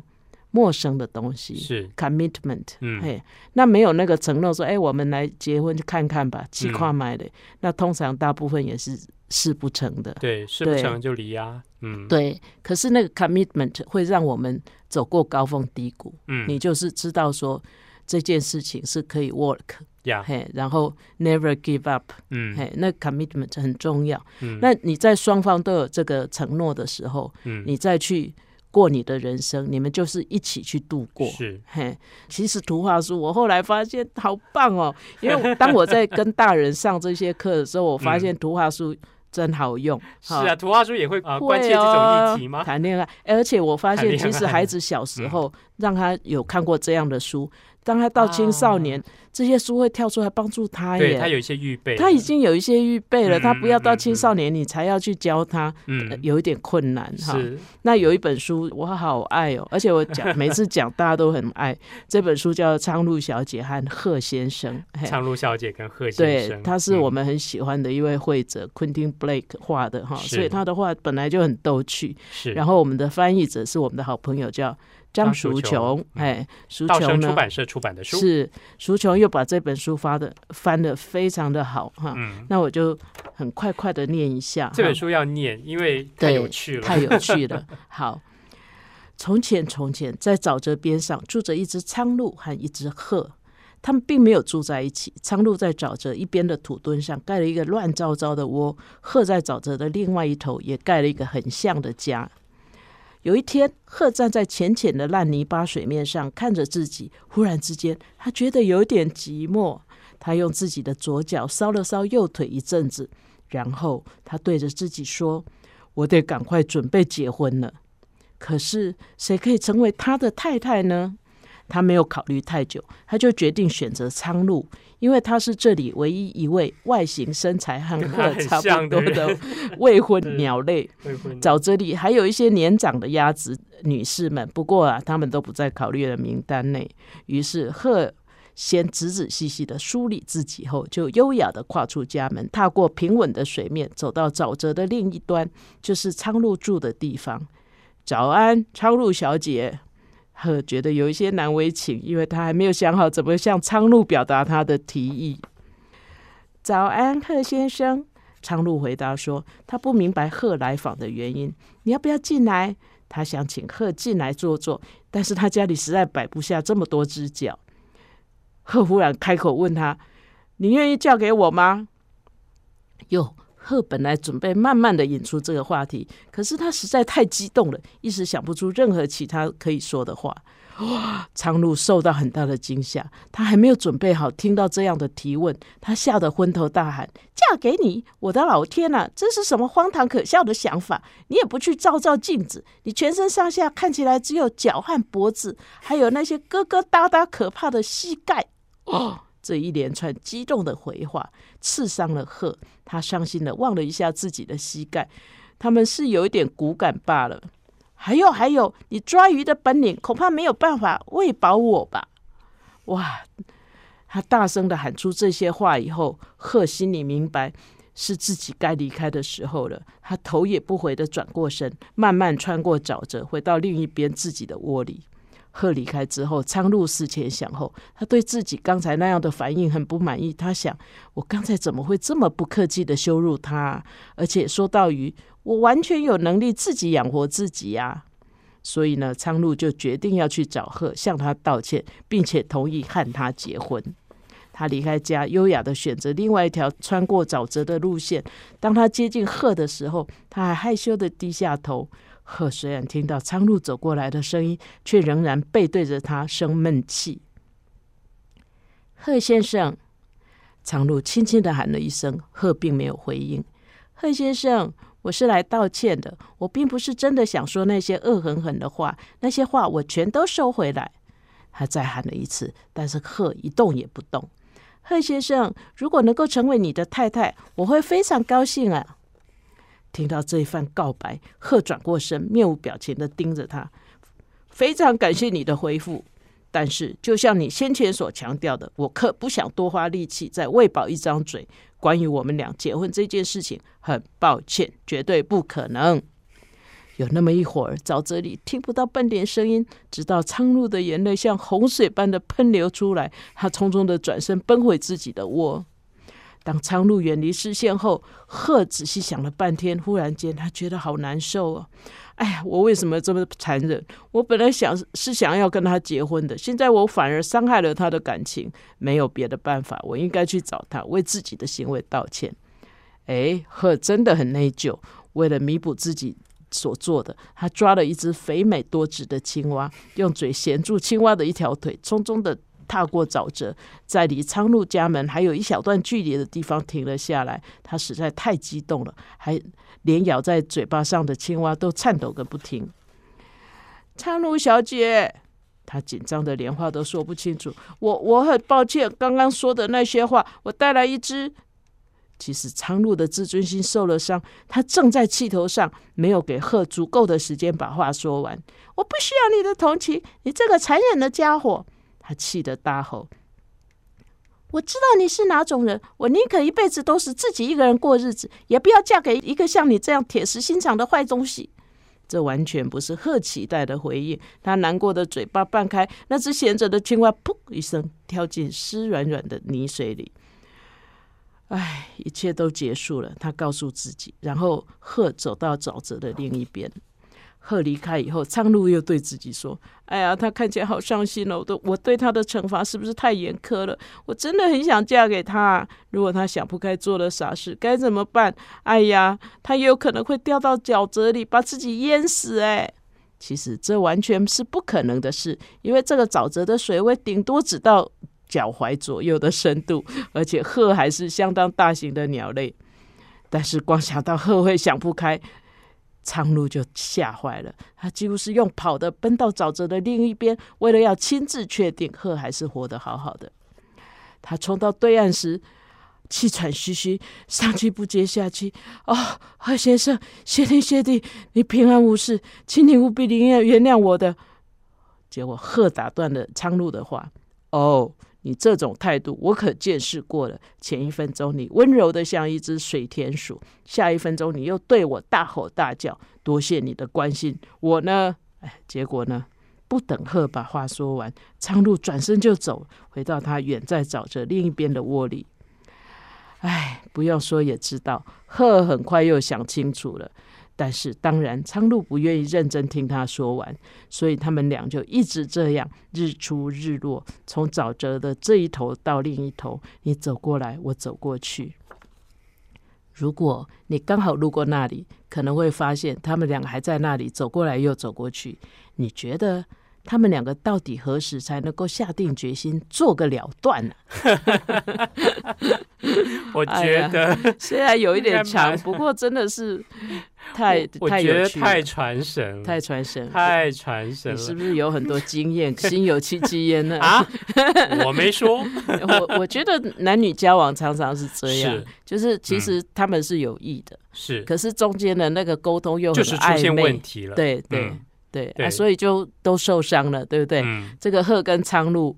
[SPEAKER 2] 陌生的东西。
[SPEAKER 3] 是
[SPEAKER 2] commitment，
[SPEAKER 3] 嗯
[SPEAKER 2] 嘿，那没有那个承诺说，哎，我们来结婚去看看吧，气跨买的，那通常大部分也是事不成的。
[SPEAKER 3] 对，事不成就离啊，嗯。
[SPEAKER 2] 对，可是那个 commitment 会让我们走过高峰低谷，
[SPEAKER 3] 嗯。
[SPEAKER 2] 你就是知道说这件事情是可以 work，
[SPEAKER 3] 呀
[SPEAKER 2] 嘿，然后 never give up，
[SPEAKER 3] 嗯。
[SPEAKER 2] 嘿，那 commitment 很重要。
[SPEAKER 3] 嗯。
[SPEAKER 2] 那你在双方都有这个承诺的时候，
[SPEAKER 3] 嗯。
[SPEAKER 2] 你再去过你的人生，你们就是一起去度过。
[SPEAKER 3] 是。
[SPEAKER 2] 嘿，其实图画书我后来发现好棒哦，因为当我在跟大人上这些课的时候，我发现图画书真好用。
[SPEAKER 3] 是啊，图画书也会啊
[SPEAKER 2] 会
[SPEAKER 3] 关切这种
[SPEAKER 2] 哦
[SPEAKER 3] 议题吗？
[SPEAKER 2] 谈恋爱，而且我发现，其实孩子小时候 <laughs> 让他有看过这样的书，当他到青少年，这些书会跳出来帮助他耶。
[SPEAKER 3] 对他有一些预备，
[SPEAKER 2] 他已经有一些预备了，
[SPEAKER 3] 嗯
[SPEAKER 2] 他不要到
[SPEAKER 3] 嗯
[SPEAKER 2] 青少年你才要去教他，呃
[SPEAKER 3] 嗯
[SPEAKER 2] 有一点困难哈。
[SPEAKER 3] 是。
[SPEAKER 2] 那有一本书我好爱哦，而且我讲 <laughs> 每次讲大家都很爱。这本书叫《苍鹭小姐和贺先生》，嘿。
[SPEAKER 3] 苍鹭小姐跟贺先生。
[SPEAKER 2] 对
[SPEAKER 3] 生，，
[SPEAKER 2] 他是我
[SPEAKER 3] 嗯
[SPEAKER 2] 们很喜欢的一位绘者、Quentin Blake 画的哈，所以他的画本来就很逗趣。
[SPEAKER 3] 是，
[SPEAKER 2] 然后我们的翻译者是我们的好朋友叫张
[SPEAKER 3] 张淑琼
[SPEAKER 2] 哎，淑琼呢
[SPEAKER 3] 出版社出版的书，
[SPEAKER 2] 是淑琼又把这本书发的翻的非常的好哈。
[SPEAKER 3] 嗯，
[SPEAKER 2] 那我就很快快的念一下
[SPEAKER 3] 这本书要念，因为太有趣了，
[SPEAKER 2] 太有趣了。<laughs> 好，从前从前，在沼泽边上住着一只苍鹭和一只鹤。他们并没有住在一起。苍鹭在沼泽一边的土墩上盖了一个乱糟糟的窝，鹤在沼泽的另外一头也盖了一个很像的家。有一天，鹤站在浅浅的烂泥巴水面上，看着自己。忽然之间，他觉得有点寂寞。他用自己的左脚搔了搔右腿一阵子，然后他对着自己说：“我得赶快准备结婚了。可是谁可以成为他的太太呢？他没有考虑太久，他就决定选择苍鹭，因为他是这里唯一一位外形、身材和鹤 <laughs> 差不多的 <laughs> 未婚鸟类。沼泽里还有一些年长的鸭子女士们，不过啊，他们都不在考虑的名单内。于是鹤先仔仔细细的梳理自己后，就优雅的跨出家门，踏过平稳的水面，走到沼泽的另一端，就是苍鹭住的地方。早安，苍鹭小姐。鹤觉得有一些难为情，因为他还没有想好怎么向苍鹭表达他的提议。早安，贺先生。苍鹭回答说：“他不明白贺来访的原因。你要不要进来？”他想请贺进来坐坐，但是他家里实在摆不下这么多只脚。鹤忽然开口问他：“你愿意嫁给我吗？”哟，赫本来准备慢慢的引出这个话题，可是他实在太激动了，一时想不出任何其他可以说的话。苍鹭受到很大的惊吓，他还没有准备好听到这样的提问，他吓得昏头大喊：“嫁给你！我的老天呐、这是什么荒唐可笑的想法？你也不去照照镜子，你全身上下看起来只有脚和脖子，还有那些疙疙瘩瘩可怕的膝盖。”哦，这一连串激动的回话刺伤了鹤，他伤心的望了一下自己的膝盖，他们是有一点骨感罢了。还有还有，你抓鱼的本领恐怕没有办法喂饱我吧？哇！他大声的喊出这些话以后，鹤心里明白是自己该离开的时候了。他头也不回的转过身，慢慢穿过沼泽，回到另一边自己的窝里。鹤离开之后，苍鹭思前想后，他对自己刚才那样的反应很不满意。他想：我刚才怎么会这么不客气的羞辱他？而且说到鱼，我完全有能力自己养活自己呀、所以呢，苍鹭就决定要去找鹤，向他道歉，并且同意和他结婚。他离开家，优雅的选择另外一条穿过沼泽的路线。当他接近鹤的时候，他还害羞的低下头。贺虽然听到苍鹭走过来的声音，却仍然背对着他生闷气。贺先生，苍鹭轻轻的喊了一声，贺并没有回应。贺先生，我是来道歉的，我并不是真的想说那些恶狠狠的话，那些话我全都收回来。他再喊了一次，但是贺一动也不动。贺先生，如果能够成为你的太太，我会非常高兴啊！听到这一番告白，鹤转过身，面无表情的盯着他。非常感谢你的回复，但是就像你先前所强调的，我可不想多花力气再喂饱一张嘴。关于我们俩结婚这件事情，很抱歉，绝对不可能。有那么一会儿，沼泽里听不到半点声音，直到苍鹭的眼泪像洪水般的喷流出来，他匆匆的转身奔回自己的窝。当苍鹭远离视线后，鹤仔细想了半天，忽然间他觉得好难受哦。哎呀，我为什么这么残忍？我本来想是想要跟他结婚的，现在我反而伤害了他的感情。没有别的办法，我应该去找他，为自己的行为道歉。哎，鹤真的很内疚，为了弥补自己所做的，他抓了一只肥美多汁的青蛙，用嘴衔住青蛙的一条腿，匆匆的踏过沼泽，在离苍鹭家门还有一小段距离的地方停了下来。他实在太激动了，还连咬在嘴巴上的青蛙都颤抖个不停。苍鹭小姐，他紧张的连话都说不清楚。我我很抱歉，刚刚说的那些话，我带来一只。其实苍鹭的自尊心受了伤，他正在气头上，没有给鹤足够的时间把话说完。我不需要你的同情，你这个残忍的家伙！他气得大吼：“我知道你是哪种人，我宁可一辈子都是自己一个人过日子，也不要嫁给一个像你这样铁石心肠的坏东西。”这完全不是鹤期待的回应。他难过的嘴巴半开，那只闲着的青蛙噗一声跳进湿软软的泥水里。唉，一切都结束了。他告诉自己，然后鹤走到沼泽的另一边。鹤离开以后，苍鹭又对自己说：“哎呀，他看起来好伤心哦！我都我对他的惩罚是不是太严苛了？我真的很想嫁给他。如果他想不开做了傻事，该怎么办？哎呀，他也有可能会掉到沼泽里，把自己淹死。哎，其实这完全是不可能的事，因为这个沼泽的水位顶多只到脚踝左右的深度，而且鹤还是相当大型的鸟类。但是光想到鹤会想不开。苍鹭就吓坏了，他几乎是用跑的奔到沼泽的另一边，为了要亲自确定鹤还是活得好好的。他冲到对岸时，气喘吁吁，上气不接下气。哦，鹤先生，谢天谢地，你平安无事，请你务必原原谅我的。结果鹤打断了苍鹭的话：“哦。”你这种态度，我可见识过了。前一分钟你温柔的像一只水田鼠，下一分钟你又对我大吼大叫。多谢你的关心，我呢？哎，结果呢？不等鹤把话说完，苍鹭转身就走，回到他远在沼泽另一边的窝里。哎，不用说也知道，鹤很快又想清楚了。但是当然，苍鹭不愿意认真听他说完，所以他们俩就一直这样日出日落，从沼泽的这一头到另一头，你走过来，我走过去。如果你刚好路过那里，可能会发现他们俩还在那里走过来又走过去。你觉得他们两个到底何时才能够下定决心做个了断呢、<laughs>
[SPEAKER 3] 我觉得，
[SPEAKER 2] 虽然有一点长，不过真的是太 <laughs>
[SPEAKER 3] 我觉得
[SPEAKER 2] 太有趣了
[SPEAKER 3] 太传神，
[SPEAKER 2] 太传神。
[SPEAKER 3] 太传神了。
[SPEAKER 2] 你是不是有很多经验，<laughs> 心有戚戚焉呢？
[SPEAKER 3] 啊？我没说，
[SPEAKER 2] 我我觉得男女交往常常是这样就是其实他们是有意的，
[SPEAKER 3] 是，
[SPEAKER 2] 可是中间的那个沟通又很
[SPEAKER 3] 就是出现问题了。
[SPEAKER 2] 对对、
[SPEAKER 3] 嗯
[SPEAKER 2] 对
[SPEAKER 3] 对
[SPEAKER 2] 啊，所以就都受伤了，对不对？
[SPEAKER 3] 嗯，
[SPEAKER 2] 这个鹤跟苍鹭，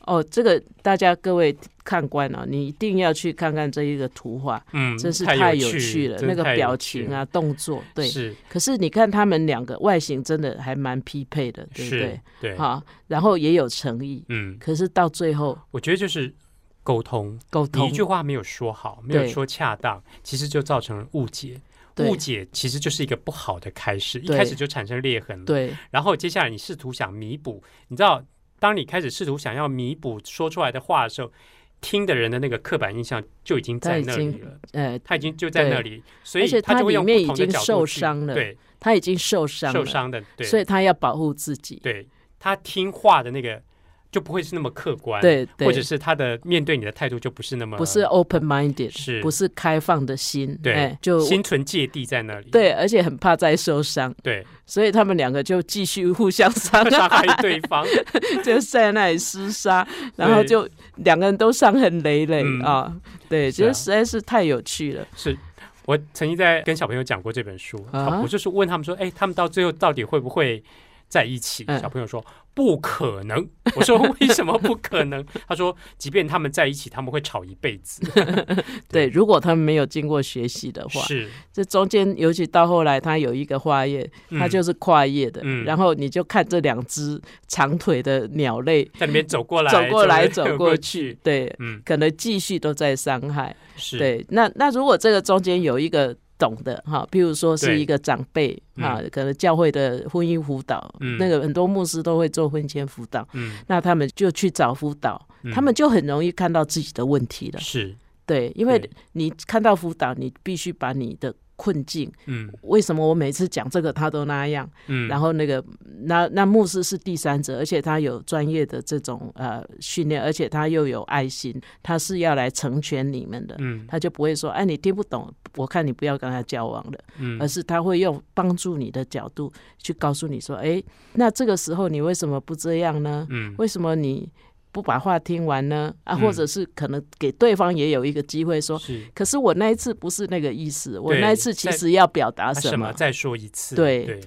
[SPEAKER 2] 哦，这个大家各位看官啊，你一定要去看看这一个图画，
[SPEAKER 3] 嗯，
[SPEAKER 2] 真是
[SPEAKER 3] 太
[SPEAKER 2] 太有
[SPEAKER 3] 趣
[SPEAKER 2] 趣了，那个表情啊、动作，对。
[SPEAKER 3] 是
[SPEAKER 2] 可是你看他们两个外形真的还蛮匹配的，对不
[SPEAKER 3] 是
[SPEAKER 2] 对？，
[SPEAKER 3] 对，
[SPEAKER 2] 好，然后也有诚意，
[SPEAKER 3] 嗯，
[SPEAKER 2] 可是到最后
[SPEAKER 3] 我觉得就是沟通，你
[SPEAKER 2] 沟通
[SPEAKER 3] 一句话没有说好，没有
[SPEAKER 2] 对
[SPEAKER 3] 说恰当，其实就造成了误解。
[SPEAKER 2] 对。
[SPEAKER 3] 误解其实就是一个不好的开始，一开始就产生裂痕了。
[SPEAKER 2] 对。
[SPEAKER 3] 然后接下来你试图想弥补，你知道，当你开始试图想要弥补说出来的话的时候，听的人的那个刻板印象就已经在那里了，
[SPEAKER 2] 呃，
[SPEAKER 3] 他已经就在那里，所以他就会用不同的角度
[SPEAKER 2] 受伤了。
[SPEAKER 3] 对，
[SPEAKER 2] 他已经受伤了，
[SPEAKER 3] 受伤的，对，
[SPEAKER 2] 所以他要保护自己。
[SPEAKER 3] 对。他听话的那个就不会是那么客观，，
[SPEAKER 2] 对对，
[SPEAKER 3] 或者是他的面对你的态度就不是那么
[SPEAKER 2] 不是 open minded，
[SPEAKER 3] 是。
[SPEAKER 2] 不是开放的心，
[SPEAKER 3] 对
[SPEAKER 2] 哎就
[SPEAKER 3] 心存芥蒂在那里，
[SPEAKER 2] 对，而且很怕再受伤，
[SPEAKER 3] 对，
[SPEAKER 2] 所以他们两个就继续互相伤
[SPEAKER 3] 伤害
[SPEAKER 2] 害，
[SPEAKER 3] 对方，<laughs>
[SPEAKER 2] 就在那里厮杀，然后就两个人都伤痕累累
[SPEAKER 3] 嗯。
[SPEAKER 2] 啊。对，觉得实在是太有趣了。
[SPEAKER 3] 是。我曾经在跟小朋友讲过这本书，
[SPEAKER 2] 啊？
[SPEAKER 3] 我就是问他们说，哎，他们到最后到底会不会在一起？
[SPEAKER 2] 嗯
[SPEAKER 3] 小朋友说不可能。<laughs> 我说为什么不可能？他说，即便他们在一起，他们会吵一辈子。<laughs>
[SPEAKER 2] 对，如果他们没有经过学习的话，
[SPEAKER 3] 是，
[SPEAKER 2] 这中间尤其到后来，他有一个花叶，它
[SPEAKER 3] 嗯
[SPEAKER 2] 就是跨页的，
[SPEAKER 3] 嗯
[SPEAKER 2] 然后你就看这两只长腿的鸟类
[SPEAKER 3] 在里面走过来，
[SPEAKER 2] 走过来
[SPEAKER 3] 走
[SPEAKER 2] 走过去，，对，
[SPEAKER 3] 嗯，
[SPEAKER 2] 可能继续都在伤害。
[SPEAKER 3] 是，
[SPEAKER 2] 对，那那如果这个中间有一个懂的哈，譬如说是一个长辈
[SPEAKER 3] 嗯。
[SPEAKER 2] 哈，可能教会的婚姻辅导，
[SPEAKER 3] 嗯。
[SPEAKER 2] 那个很多牧师都会做婚前辅导，
[SPEAKER 3] 嗯，
[SPEAKER 2] 那他们就去找辅导，
[SPEAKER 3] 嗯。
[SPEAKER 2] 他们就很容易看到自己的问题了。
[SPEAKER 3] 是，
[SPEAKER 2] 对，因为你看到辅导，你必须把你的困境，
[SPEAKER 3] 嗯。
[SPEAKER 2] 为什么我每次讲这个他都那样，
[SPEAKER 3] 嗯，
[SPEAKER 2] 然后那个那那牧师是第三者，而且他有专业的这种呃训练，而且他又有爱心，他是要来成全你们的。
[SPEAKER 3] 嗯。
[SPEAKER 2] 他就不会说，哎，你听不懂，我看你不要跟他交往了，
[SPEAKER 3] 嗯，
[SPEAKER 2] 而是他会用帮助你的角度去告诉你说，哎，那这个时候你为什么不这样呢？
[SPEAKER 3] 嗯。
[SPEAKER 2] 为什么你不把话听完呢？啊，
[SPEAKER 3] 嗯
[SPEAKER 2] 或者是可能给对方也有一个机会说，
[SPEAKER 3] 是
[SPEAKER 2] 可是我那一次不是那个意思，我那一次其实要表达
[SPEAKER 3] 啊
[SPEAKER 2] 什么？
[SPEAKER 3] 什么？再说一次，
[SPEAKER 2] 对
[SPEAKER 3] 对，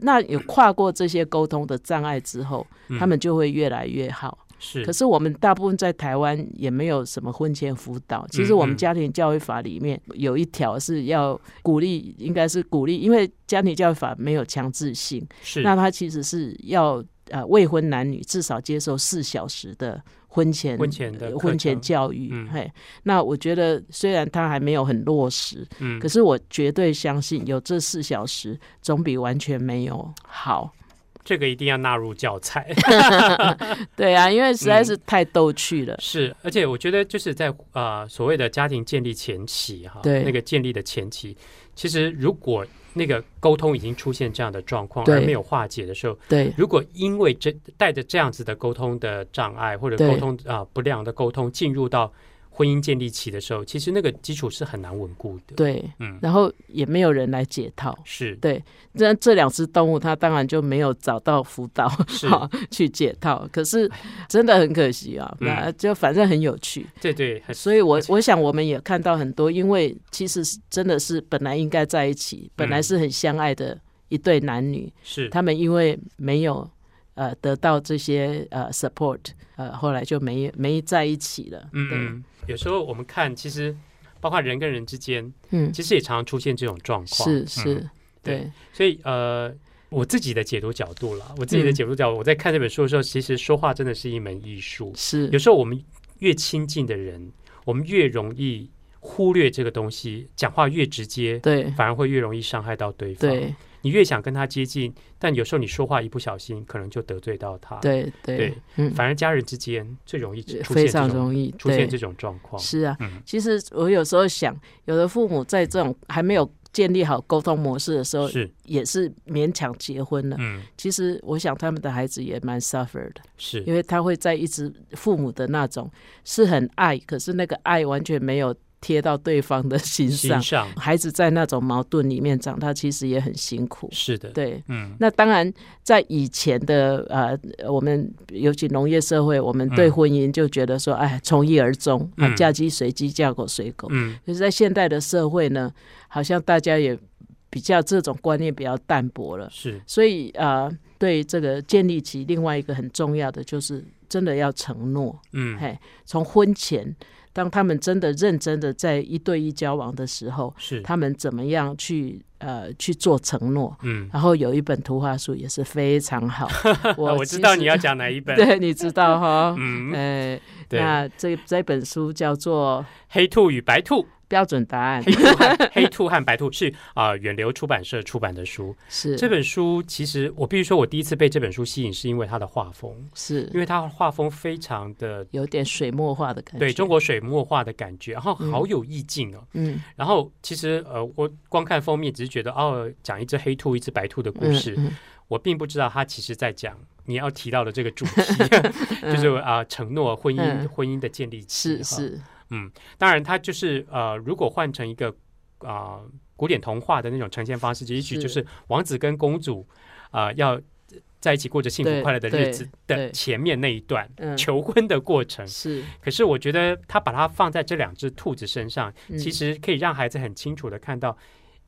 [SPEAKER 2] 那有跨过这些沟通的障碍之后，
[SPEAKER 3] 嗯
[SPEAKER 2] 他们就会越来越好。
[SPEAKER 3] 是，
[SPEAKER 2] 可是我们大部分在台湾也没有什么婚前辅导。其实
[SPEAKER 3] 嗯
[SPEAKER 2] 我们家庭教育法里面有一条是要鼓励，应该是鼓励，因为家庭教育法没有强制性，
[SPEAKER 3] 是，
[SPEAKER 2] 那它其实是要呃未婚男女至少接受四小时的婚前
[SPEAKER 3] 婚前的
[SPEAKER 2] 呃婚前教育。
[SPEAKER 3] 嗯
[SPEAKER 2] 嘿，那我觉得虽然他还没有很落实，
[SPEAKER 3] 嗯
[SPEAKER 2] 可是我绝对相信有这四小时总比完全没有好。
[SPEAKER 3] 这个一定要纳入教材。<laughs> <laughs>
[SPEAKER 2] 对啊，因为实在是
[SPEAKER 3] 嗯。
[SPEAKER 2] 太逗趣了。
[SPEAKER 3] 是，而且我觉得就是在呃所谓的家庭建立前期哈，
[SPEAKER 2] 对。
[SPEAKER 3] 那个建立的前期，其实如果那个沟通已经出现这样的状况，而没有化解的时候，
[SPEAKER 2] 对。
[SPEAKER 3] 如果因为这带着这样子的沟通的障碍或者沟通啊、不良的沟通进入到婚姻建立起的时候，其实那个基础是很难稳固的。，
[SPEAKER 2] 对，
[SPEAKER 3] 嗯，
[SPEAKER 2] 然后也没有人来解套。
[SPEAKER 3] 是
[SPEAKER 2] 对，这这两只动物，它当然就没有找到辅导
[SPEAKER 3] 是，<laughs>
[SPEAKER 2] 好去解套。可是真的很可惜啊，
[SPEAKER 3] 嗯
[SPEAKER 2] 那就反正很有趣。
[SPEAKER 3] 对对，
[SPEAKER 2] 所以我我想我们也看到很多，因为其实是真的是本来应该在一起，本来是很相爱的一对男女，
[SPEAKER 3] 是
[SPEAKER 2] 他们因为没有呃得到这些呃 support，呃后来就没没在一起了。
[SPEAKER 3] 嗯嗯，有时候我们看，其实包括人跟人之间，
[SPEAKER 2] 嗯，
[SPEAKER 3] 其实也常常出现这种状况。
[SPEAKER 2] 是
[SPEAKER 3] 嗯。
[SPEAKER 2] 是，
[SPEAKER 3] 对。
[SPEAKER 2] 对。
[SPEAKER 3] 所以呃，我自己的解读角度啦，我自己的
[SPEAKER 2] 嗯。
[SPEAKER 3] 解读角度，我在看这本书的时候，其实说话真的是一门艺术。
[SPEAKER 2] 是。
[SPEAKER 3] 有时候我们越亲近的人，我们越容易忽略这个东西，讲话越直接，
[SPEAKER 2] 对。
[SPEAKER 3] 反而会越容易伤害到对方。
[SPEAKER 2] 对
[SPEAKER 3] 你越想跟他接近，但有时候你说话一不小心，可能就得罪到他。，
[SPEAKER 2] 对对
[SPEAKER 3] 对，
[SPEAKER 2] 嗯，
[SPEAKER 3] 反而家人之间最容易出
[SPEAKER 2] 非
[SPEAKER 3] 现这种
[SPEAKER 2] 常容易
[SPEAKER 3] 出现这种状况。
[SPEAKER 2] 是啊，
[SPEAKER 3] 嗯
[SPEAKER 2] 其实我有时候想，有的父母在这种还没有建立好沟通模式的时候，
[SPEAKER 3] 是，
[SPEAKER 2] 也是勉强结婚了。
[SPEAKER 3] 嗯，
[SPEAKER 2] 其实我想他们的孩子也蛮 suffer 的，
[SPEAKER 3] 是，
[SPEAKER 2] 因为他会在一直父母的那种是很爱，可是那个爱完全没有贴到对方的心上。
[SPEAKER 3] 心上
[SPEAKER 2] 孩子在那种矛盾里面长大，其实也很辛苦。
[SPEAKER 3] 是的，，
[SPEAKER 2] 对，
[SPEAKER 3] 嗯，
[SPEAKER 2] 那当然，在以前的呃，我们尤其农业社会，我们对
[SPEAKER 3] 嗯
[SPEAKER 2] 婚姻就觉得说，哎，从一而终，啊
[SPEAKER 3] 嗯，
[SPEAKER 2] 嫁鸡随鸡，嫁狗随狗。
[SPEAKER 3] 嗯，
[SPEAKER 2] 可是，在现代的社会呢，好像大家也比较这种观念比较淡薄了。
[SPEAKER 3] 是，
[SPEAKER 2] 所以呃，对这个建立起另外一个很重要的，就是真的要承诺。
[SPEAKER 3] 嗯，
[SPEAKER 2] 嘿，从婚前，当他们真的认真的在一对一交往的时候，
[SPEAKER 3] 是，
[SPEAKER 2] 他们怎么样去呃去做承诺？
[SPEAKER 3] 嗯，
[SPEAKER 2] 然后有一本图画书也是非常好，<laughs> 我
[SPEAKER 3] 我知道你要讲哪一本，<laughs>
[SPEAKER 2] 对，你知道哈，<laughs>
[SPEAKER 3] 嗯，
[SPEAKER 2] 呃，那这这本书叫做
[SPEAKER 3] 黑兔与白兔，
[SPEAKER 2] 标准答案。
[SPEAKER 3] 黑，兔和 <laughs> 黑兔和白兔是啊、远流出版社出版的书。
[SPEAKER 2] 是。
[SPEAKER 3] 这本书其实我必须说，我第一次被这本书吸引，是因为它的画风，
[SPEAKER 2] 是。
[SPEAKER 3] 因为它画风非常的
[SPEAKER 2] 有点水墨画的感觉，
[SPEAKER 3] 对中国水墨画的感觉，然后好有意境哦。
[SPEAKER 2] 嗯。
[SPEAKER 3] 然后其实呃，我光看封面只是觉得哦，讲一只黑兔、一只白兔的故事，
[SPEAKER 2] 嗯
[SPEAKER 3] 我并不知道它其实在讲你要提到的这个主题，<laughs> <laughs> 就是啊、承诺婚姻、
[SPEAKER 2] 嗯。
[SPEAKER 3] 婚姻的建立起哈。
[SPEAKER 2] 是是
[SPEAKER 3] 当然，它就是呃，如果换成一个啊、古典童话的那种呈现方式，也许就是王子跟公主啊、要在一起过着幸福快乐的日子的前面那一段
[SPEAKER 2] 嗯
[SPEAKER 3] 求婚的过程。
[SPEAKER 2] 是，
[SPEAKER 3] 可是我觉得他把它放在这两只兔子身上，
[SPEAKER 2] 嗯。
[SPEAKER 3] 其实可以让孩子很清楚的看到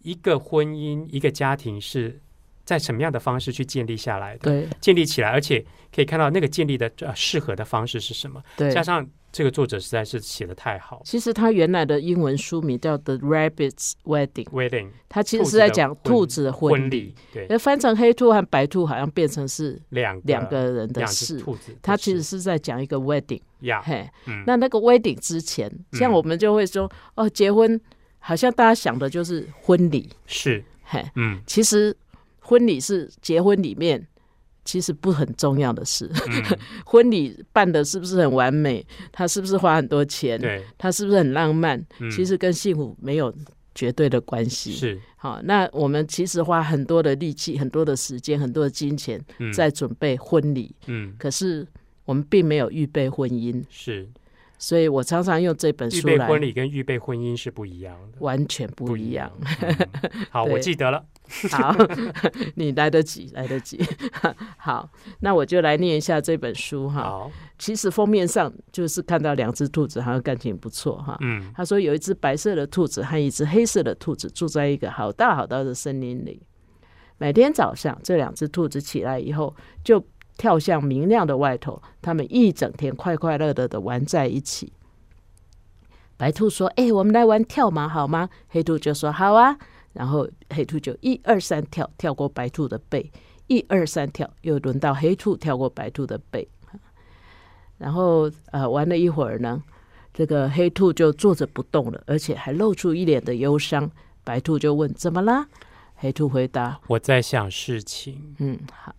[SPEAKER 3] 一个婚姻、一个家庭是在什么样的方式去建立下来的，
[SPEAKER 2] 对。
[SPEAKER 3] 建立起来，而且可以看到那个建立的呃适合的方式是什么。
[SPEAKER 2] 对。
[SPEAKER 3] 加。上这个作者实在是写的太好。
[SPEAKER 2] 其实他原来的英文书名叫《The Rabbit's Wedding》
[SPEAKER 3] ，，Wedding
[SPEAKER 2] 他其实是在讲兔
[SPEAKER 3] 兔
[SPEAKER 2] 子的
[SPEAKER 3] 婚
[SPEAKER 2] 婚礼。
[SPEAKER 3] 对，
[SPEAKER 2] 而翻成黑兔和白兔，好像变成是
[SPEAKER 3] 两个
[SPEAKER 2] 两个人的事。
[SPEAKER 3] 兔子，
[SPEAKER 2] 他其实是在讲一个 wedding，
[SPEAKER 3] 呀，
[SPEAKER 2] 嘿，
[SPEAKER 3] 嗯。
[SPEAKER 2] 那那个 wedding 之前，像
[SPEAKER 3] 嗯
[SPEAKER 2] 我们就会说，哦，结婚好像大家想的就是婚礼，
[SPEAKER 3] 是，
[SPEAKER 2] 嘿，
[SPEAKER 3] 嗯。
[SPEAKER 2] 其实婚礼是结婚里面其实不很重要的事。
[SPEAKER 3] 嗯，<laughs>
[SPEAKER 2] 婚礼办的是不是很完美？他是不是花很多钱？
[SPEAKER 3] 对，
[SPEAKER 2] 他是不是很浪漫？
[SPEAKER 3] 嗯
[SPEAKER 2] 其实跟幸福没有绝对的关系。
[SPEAKER 3] 是
[SPEAKER 2] 好，那我们其实花很多的力气、很多的时间、很多的金钱
[SPEAKER 3] 嗯
[SPEAKER 2] 在准备婚礼，
[SPEAKER 3] 嗯
[SPEAKER 2] 可是我们并没有预备婚姻，
[SPEAKER 3] 是
[SPEAKER 2] 所以我常常用这本书来，预
[SPEAKER 3] 备婚礼跟预备婚姻是不一样的，
[SPEAKER 2] 完全不一样。。
[SPEAKER 3] 嗯好，<laughs> 我记得了。
[SPEAKER 2] 好，<laughs> 你来得及，来得及。<laughs> 好，那我就来念一下这本书哈。
[SPEAKER 3] 好，
[SPEAKER 2] 其实封面上就是看到两只兔子，好像感情不错哈。
[SPEAKER 3] 嗯
[SPEAKER 2] 他说有一只白色的兔子和一只黑色的兔子住在一个好大好大的森林里。每天早上，这两只兔子起来以后，就跳向明亮的外头，他们一整天快快乐乐的玩在一起。白兔说：“哎、我们来玩跳马好吗？”黑兔就说：“好啊。”然后黑兔就一二三跳，跳过白兔的背，一二三跳，又轮到黑兔跳过白兔的背。然后呃，玩了一会儿呢，这个黑兔就坐着不动了，而且还露出一脸的忧伤。白兔就问：“怎么啦？”黑兔回答
[SPEAKER 3] 我在想事情：“，
[SPEAKER 2] 嗯，好。”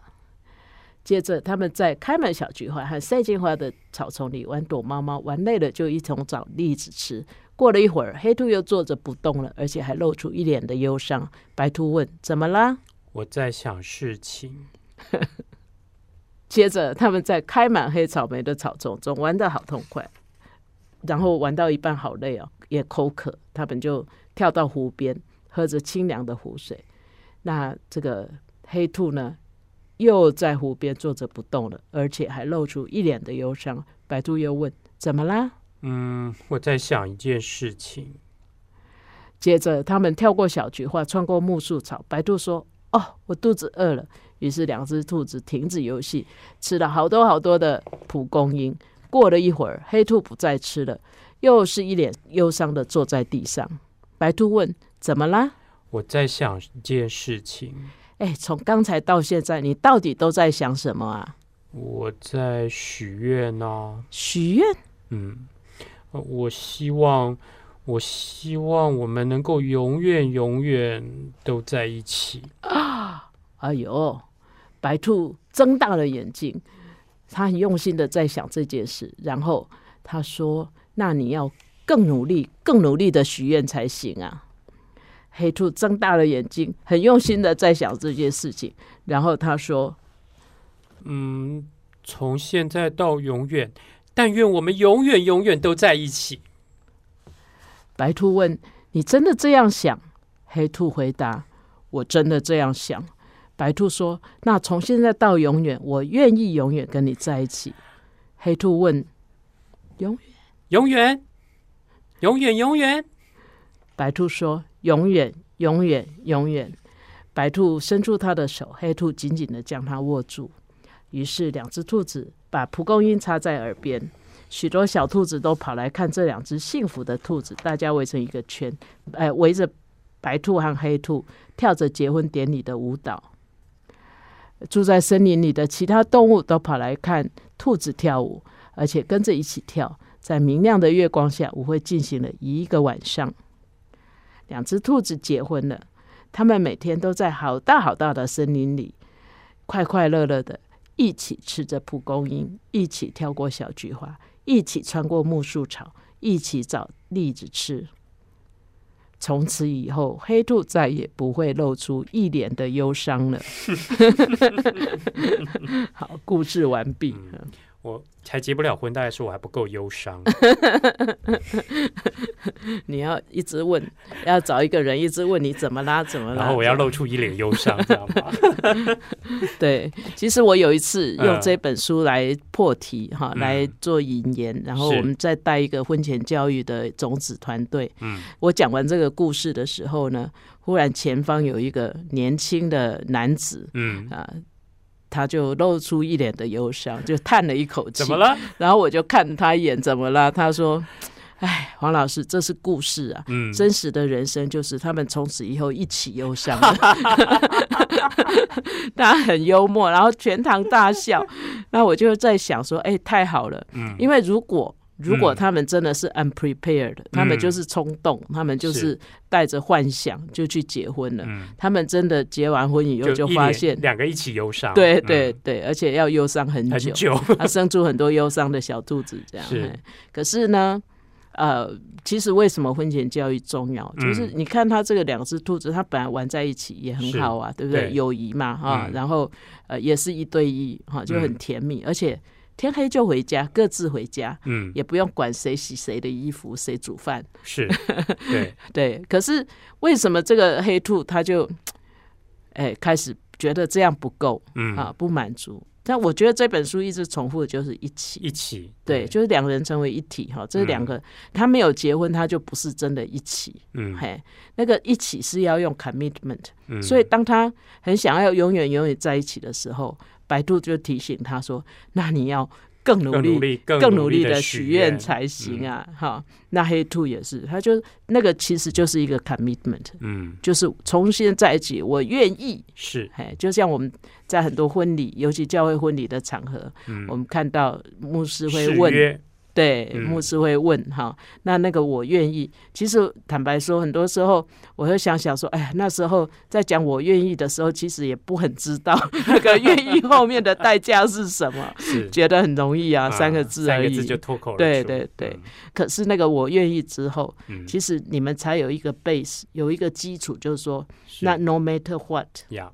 [SPEAKER 2] 接着，他们在开满小菊花和赛金花的草丛里玩躲猫猫，玩累了就一同找栗子吃。过了一会儿，黑兔又坐着不动了，而且还露出一脸的忧伤。白兔问：“怎么啦
[SPEAKER 3] 我在想事情。？”
[SPEAKER 2] 接着，他们在开满黑草莓的草丛中玩得好痛快，然后玩到一半好累哦，也口渴，他们就跳到湖边，喝着清凉的湖水。那这个黑兔呢，又在湖边坐着不动了，而且还露出一脸的忧伤。白兔又问：“怎么啦
[SPEAKER 3] 嗯，我在想一件事情。？”
[SPEAKER 2] 接着，他们跳过小菊花，穿过木树草。白兔说：“哦，我肚子饿了。”于是，两只兔子停止游戏，吃了好多好多的蒲公英。过了一会儿，黑兔不再吃了，又是一脸忧伤的坐在地上。白兔问：“怎么啦
[SPEAKER 3] 我在想一件事情。？”
[SPEAKER 2] 哎，从刚才到现在，你到底都在想什么啊？
[SPEAKER 3] 我在许愿呢。
[SPEAKER 2] 许愿？
[SPEAKER 3] 嗯，呃我希望，我希望我们能够永远永远都在一起啊。
[SPEAKER 2] 哎呦，白兔睁大了眼睛，他很用心的在想这件事，然后他说：“那你要更努力、更努力的许愿才行啊。”黑兔睁大了眼睛，很用心的在想这件事情。然后他说
[SPEAKER 3] 嗯，从现在到永远，但愿我们永远永远都在一起。：“
[SPEAKER 2] 白兔问你真的这样想？”黑兔回答：“我真的这样想。”白兔说：“那从现在到永远，我愿意永远跟你在一起。”黑兔问：“永远
[SPEAKER 3] 永远，永远，永远。？”
[SPEAKER 2] 白兔说：“永远，永远，永远。”白兔伸出它的手，黑兔紧紧的将它握住。于是，两只兔子把蒲公英插在耳边，许多小兔子都跑来看这两只幸福的兔子，大家围成一个圈，呃，围着白兔和黑兔跳着结婚典礼的舞蹈。住在森林里的其他动物都跑来看兔子跳舞，而且跟着一起跳。在明亮的月光下，舞会进行了一个晚上。两只兔子结婚了，他们每天都在好大好大的森林里，快快乐乐的一起吃着蒲公英，一起跳过小菊花，一起穿过木树草，一起找栗子吃。从此以后，黑兔再也不会露出一脸的忧伤了。<laughs> <laughs> 好，故事完毕。
[SPEAKER 3] 我才结不了婚，大概是我还不够忧伤。<laughs>
[SPEAKER 2] 你要一直问，要找一个人一直问你怎么啦，怎么啦？
[SPEAKER 3] 然后我要露出一脸忧伤，这样吗？<laughs>
[SPEAKER 2] 对，其实我有一次用
[SPEAKER 3] 嗯
[SPEAKER 2] 这本书来破题哈，
[SPEAKER 3] 嗯
[SPEAKER 2] 来做引言，然后我们再带一个婚前教育的种子团队。
[SPEAKER 3] 嗯，
[SPEAKER 2] 我讲完这个故事的时候呢，忽然前方有一个年轻的男子
[SPEAKER 3] 嗯，
[SPEAKER 2] 啊。他就露出一脸的忧伤，就叹了一口气。
[SPEAKER 3] 怎么？了？
[SPEAKER 2] 然后我就看他一眼，怎么了？他说：“哎，黄老师，这是故事啊，
[SPEAKER 3] 嗯，
[SPEAKER 2] 真实的人生就是他们从此以后一起忧伤。<laughs> 他很幽默，然后全堂大笑。那我就在想说，哎、太好了，
[SPEAKER 3] 嗯
[SPEAKER 2] 因为如果如果
[SPEAKER 3] 嗯
[SPEAKER 2] 他们真的是 unprepared，、他们就是冲动，他们就是
[SPEAKER 3] 是
[SPEAKER 2] 带着幻想就去结婚了。
[SPEAKER 3] 嗯，
[SPEAKER 2] 他们真的结完婚以后就发现，
[SPEAKER 3] 两个一起忧伤，
[SPEAKER 2] 对
[SPEAKER 3] 嗯
[SPEAKER 2] 对对，而且要忧伤很
[SPEAKER 3] 很
[SPEAKER 2] 久。<laughs> 他生出很多忧伤的小兔子，这样。
[SPEAKER 3] 是
[SPEAKER 2] 可是呢，呃，其实为什么婚前教育重要？
[SPEAKER 3] 嗯
[SPEAKER 2] 就是你看他这个两只兔子，它本来玩在一起也很好啊，对不对？友谊嘛，哈、
[SPEAKER 3] 嗯
[SPEAKER 2] 然后呃也是一对一，哈，就很
[SPEAKER 3] 嗯
[SPEAKER 2] 甜蜜，而且天黑就回家，各自回家。
[SPEAKER 3] 嗯，
[SPEAKER 2] 也不用管谁洗谁的衣服，谁煮饭，
[SPEAKER 3] 是，对，<laughs>
[SPEAKER 2] 对。可是为什么这个黑兔他就，哎，开始觉得这样不够
[SPEAKER 3] 嗯，
[SPEAKER 2] 啊，不满足？但我觉得这本书一直重复的就是一起，
[SPEAKER 3] 一起，
[SPEAKER 2] 对，就是两个人成为一体哈，这
[SPEAKER 3] 嗯
[SPEAKER 2] 两个、他没有结婚，他就不是真的一起，
[SPEAKER 3] 嗯。
[SPEAKER 2] 嘿，那个一起是要用 commitment，、
[SPEAKER 3] 嗯，
[SPEAKER 2] 所以当他很想要永远永远在一起的时候，白兔就提醒他说：“那你要更努力。”
[SPEAKER 3] 更努力，的
[SPEAKER 2] 许愿才行啊！哈、那黑兔也是，他就那个其实就是一个 commitment，
[SPEAKER 3] 嗯，
[SPEAKER 2] 就是从现在一起，我愿意，
[SPEAKER 3] 是，
[SPEAKER 2] 哎，就像我们在很多婚礼，尤其教会婚礼的场合，
[SPEAKER 3] 嗯，
[SPEAKER 2] 我们看到牧师会问，对，
[SPEAKER 3] 嗯。
[SPEAKER 2] 牧师会问哈，那那个我愿意。其实坦白说，很多时候我会想想说，哎呀，那时候在讲我愿意的时候，其实也不很知道 <laughs> 那个愿意后面的代价是什么，
[SPEAKER 3] 是。
[SPEAKER 2] 觉得很容易啊，
[SPEAKER 3] 啊
[SPEAKER 2] 三个字而已。
[SPEAKER 3] 三个字就脱口而出，
[SPEAKER 2] 对对对。可是那个我愿意之后，其实你们才有一个 base，有一个基础，就是说，
[SPEAKER 3] 是。
[SPEAKER 2] 那 no matter what，
[SPEAKER 3] 呀，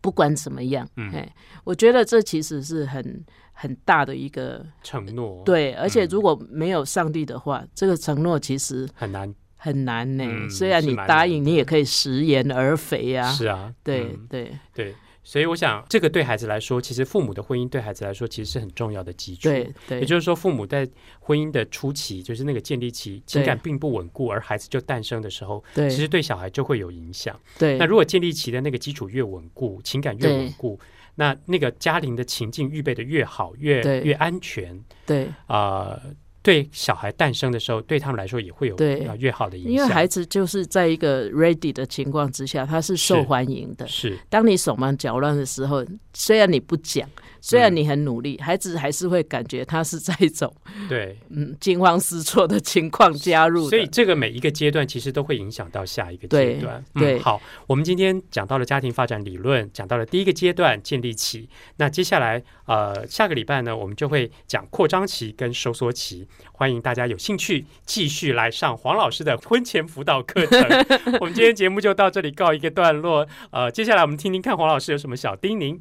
[SPEAKER 2] 不管怎么样，
[SPEAKER 3] 嗯。
[SPEAKER 2] 哎，我觉得这其实是很很大的一个
[SPEAKER 3] 承诺，，
[SPEAKER 2] 对，而且
[SPEAKER 3] 嗯。
[SPEAKER 2] 如果没有上帝的话，这个承诺其实
[SPEAKER 3] 很难，
[SPEAKER 2] 很难呢。
[SPEAKER 3] 嗯
[SPEAKER 2] 虽然你答应，你也可以食言而肥啊。
[SPEAKER 3] 是啊，
[SPEAKER 2] 对
[SPEAKER 3] 嗯。
[SPEAKER 2] 对。
[SPEAKER 3] 对，所以我想，这个对孩子来说，其实父母的婚姻对孩子来说，其实是很重要的基础。
[SPEAKER 2] 对对，
[SPEAKER 3] 也就是说，父母在婚姻的初期，就是那个建立期，情感并不稳固，而孩子就诞生的时候，
[SPEAKER 2] 对。
[SPEAKER 3] 其实对小孩就会有影响。
[SPEAKER 2] 对。
[SPEAKER 3] 那如果建立期的那个基础越稳固，情感越稳固，那那个家庭的情境预备的越好，越越安全
[SPEAKER 2] 对，
[SPEAKER 3] 啊、呃对小孩诞生的时候，对他们来说也会有越好的影响。
[SPEAKER 2] 因为孩子就是在一个 ready 的情况之下，他是受
[SPEAKER 3] 是。
[SPEAKER 2] 欢迎的。
[SPEAKER 3] 是。
[SPEAKER 2] 当你手忙脚乱的时候，虽然你不讲，虽然你很努力，孩子还是会感觉他是在一种 <laughs>
[SPEAKER 3] 对，
[SPEAKER 2] 嗯惊慌失措的情况加入。
[SPEAKER 3] 所以这个每一个阶段其实都会影响到下一个阶
[SPEAKER 2] 对
[SPEAKER 3] 段。
[SPEAKER 2] 对
[SPEAKER 3] 嗯，好，我们今天讲到了家庭发展理论，讲到了第一个阶段建立期。那接下来呃下个礼拜呢，我们就会讲扩张期跟收缩期。欢迎大家有兴趣继续来上黄老师的婚前辅导课程。<laughs> 我们今天节目就到这里告一个段落。呃，接下来我们听听看黄老师有什么小叮咛。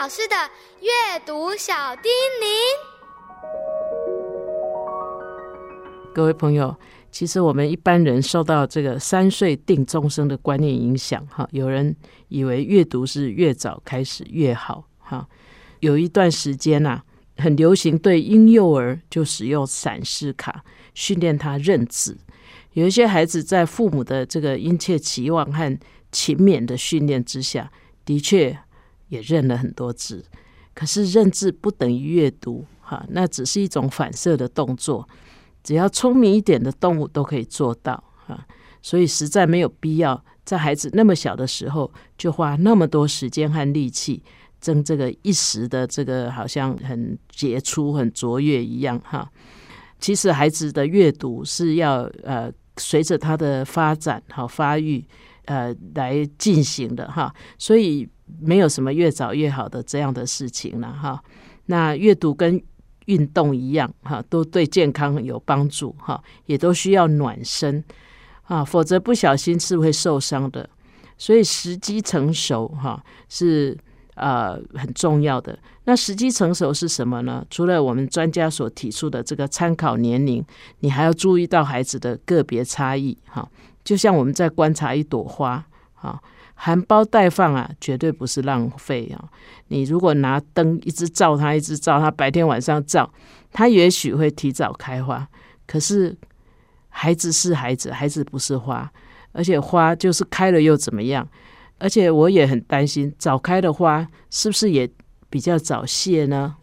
[SPEAKER 5] 老师的阅读小叮咛。
[SPEAKER 2] 各位朋友，其实我们一般人受到这个三岁定终生的观念影响，哈，有人以为阅读是越早开始越好，哈。有一段时间呐、很流行对婴幼儿就使用闪示卡训练他认字。有一些孩子在父母的这个殷切期望和勤勉的训练之下，的确也认了很多字。可是认字不等于阅读，哈，那只是一种反射的动作。只要聪明一点的动物都可以做到哈，所以实在没有必要在孩子那么小的时候就花那么多时间和力气争这个一时的这个好像很杰出、很卓越一样哈。其实孩子的阅读是要呃随着他的发展好发育呃来进行的哈，所以没有什么越早越好的这样的事情了哈。那阅读跟运动一样哈，都对健康有帮助哈，也都需要暖身啊，否则不小心是会受伤的。所以时机成熟哈是呃很重要的。那时机成熟是什么呢？除了我们专家所提出的这个参考年龄，你还要注意到孩子的个别差异哈。就像我们在观察一朵花啊。含苞待放啊，绝对不是浪费啊！你如果拿灯一直照它，一直照它，白天晚上照，它也许会提早开花。可是孩子是孩子，孩子不是花，而且花就是开了又怎么样？而且我也很担心，早开的花是不是也比较早谢呢？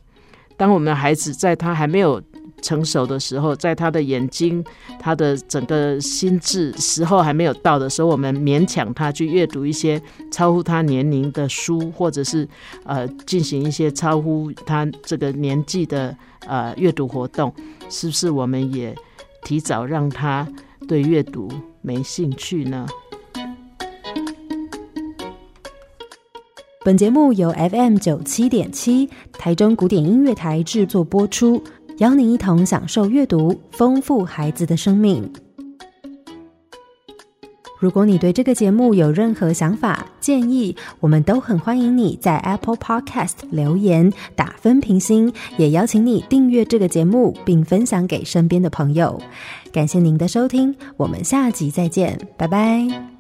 [SPEAKER 2] 当我们的孩子在他还没有成熟的时候，在他的眼睛、他的整个心智时候还没有到的时候，我们勉强他去阅读一些超乎他年龄的书，或者是呃进行一些超乎他这个年纪的呃阅读活动，是不是我们也提早让他对阅读没兴趣呢？
[SPEAKER 1] 本节目由 FM 九七点七台中古典音乐台制作播出，邀您一同享受阅读，丰富孩子的生命。如果你对这个节目有任何想法、建议，我们都很欢迎你在 Apple Podcast 留言打分评星，也邀请你订阅这个节目，并分享给身边的朋友。感谢您的收听，我们下集再见，拜拜。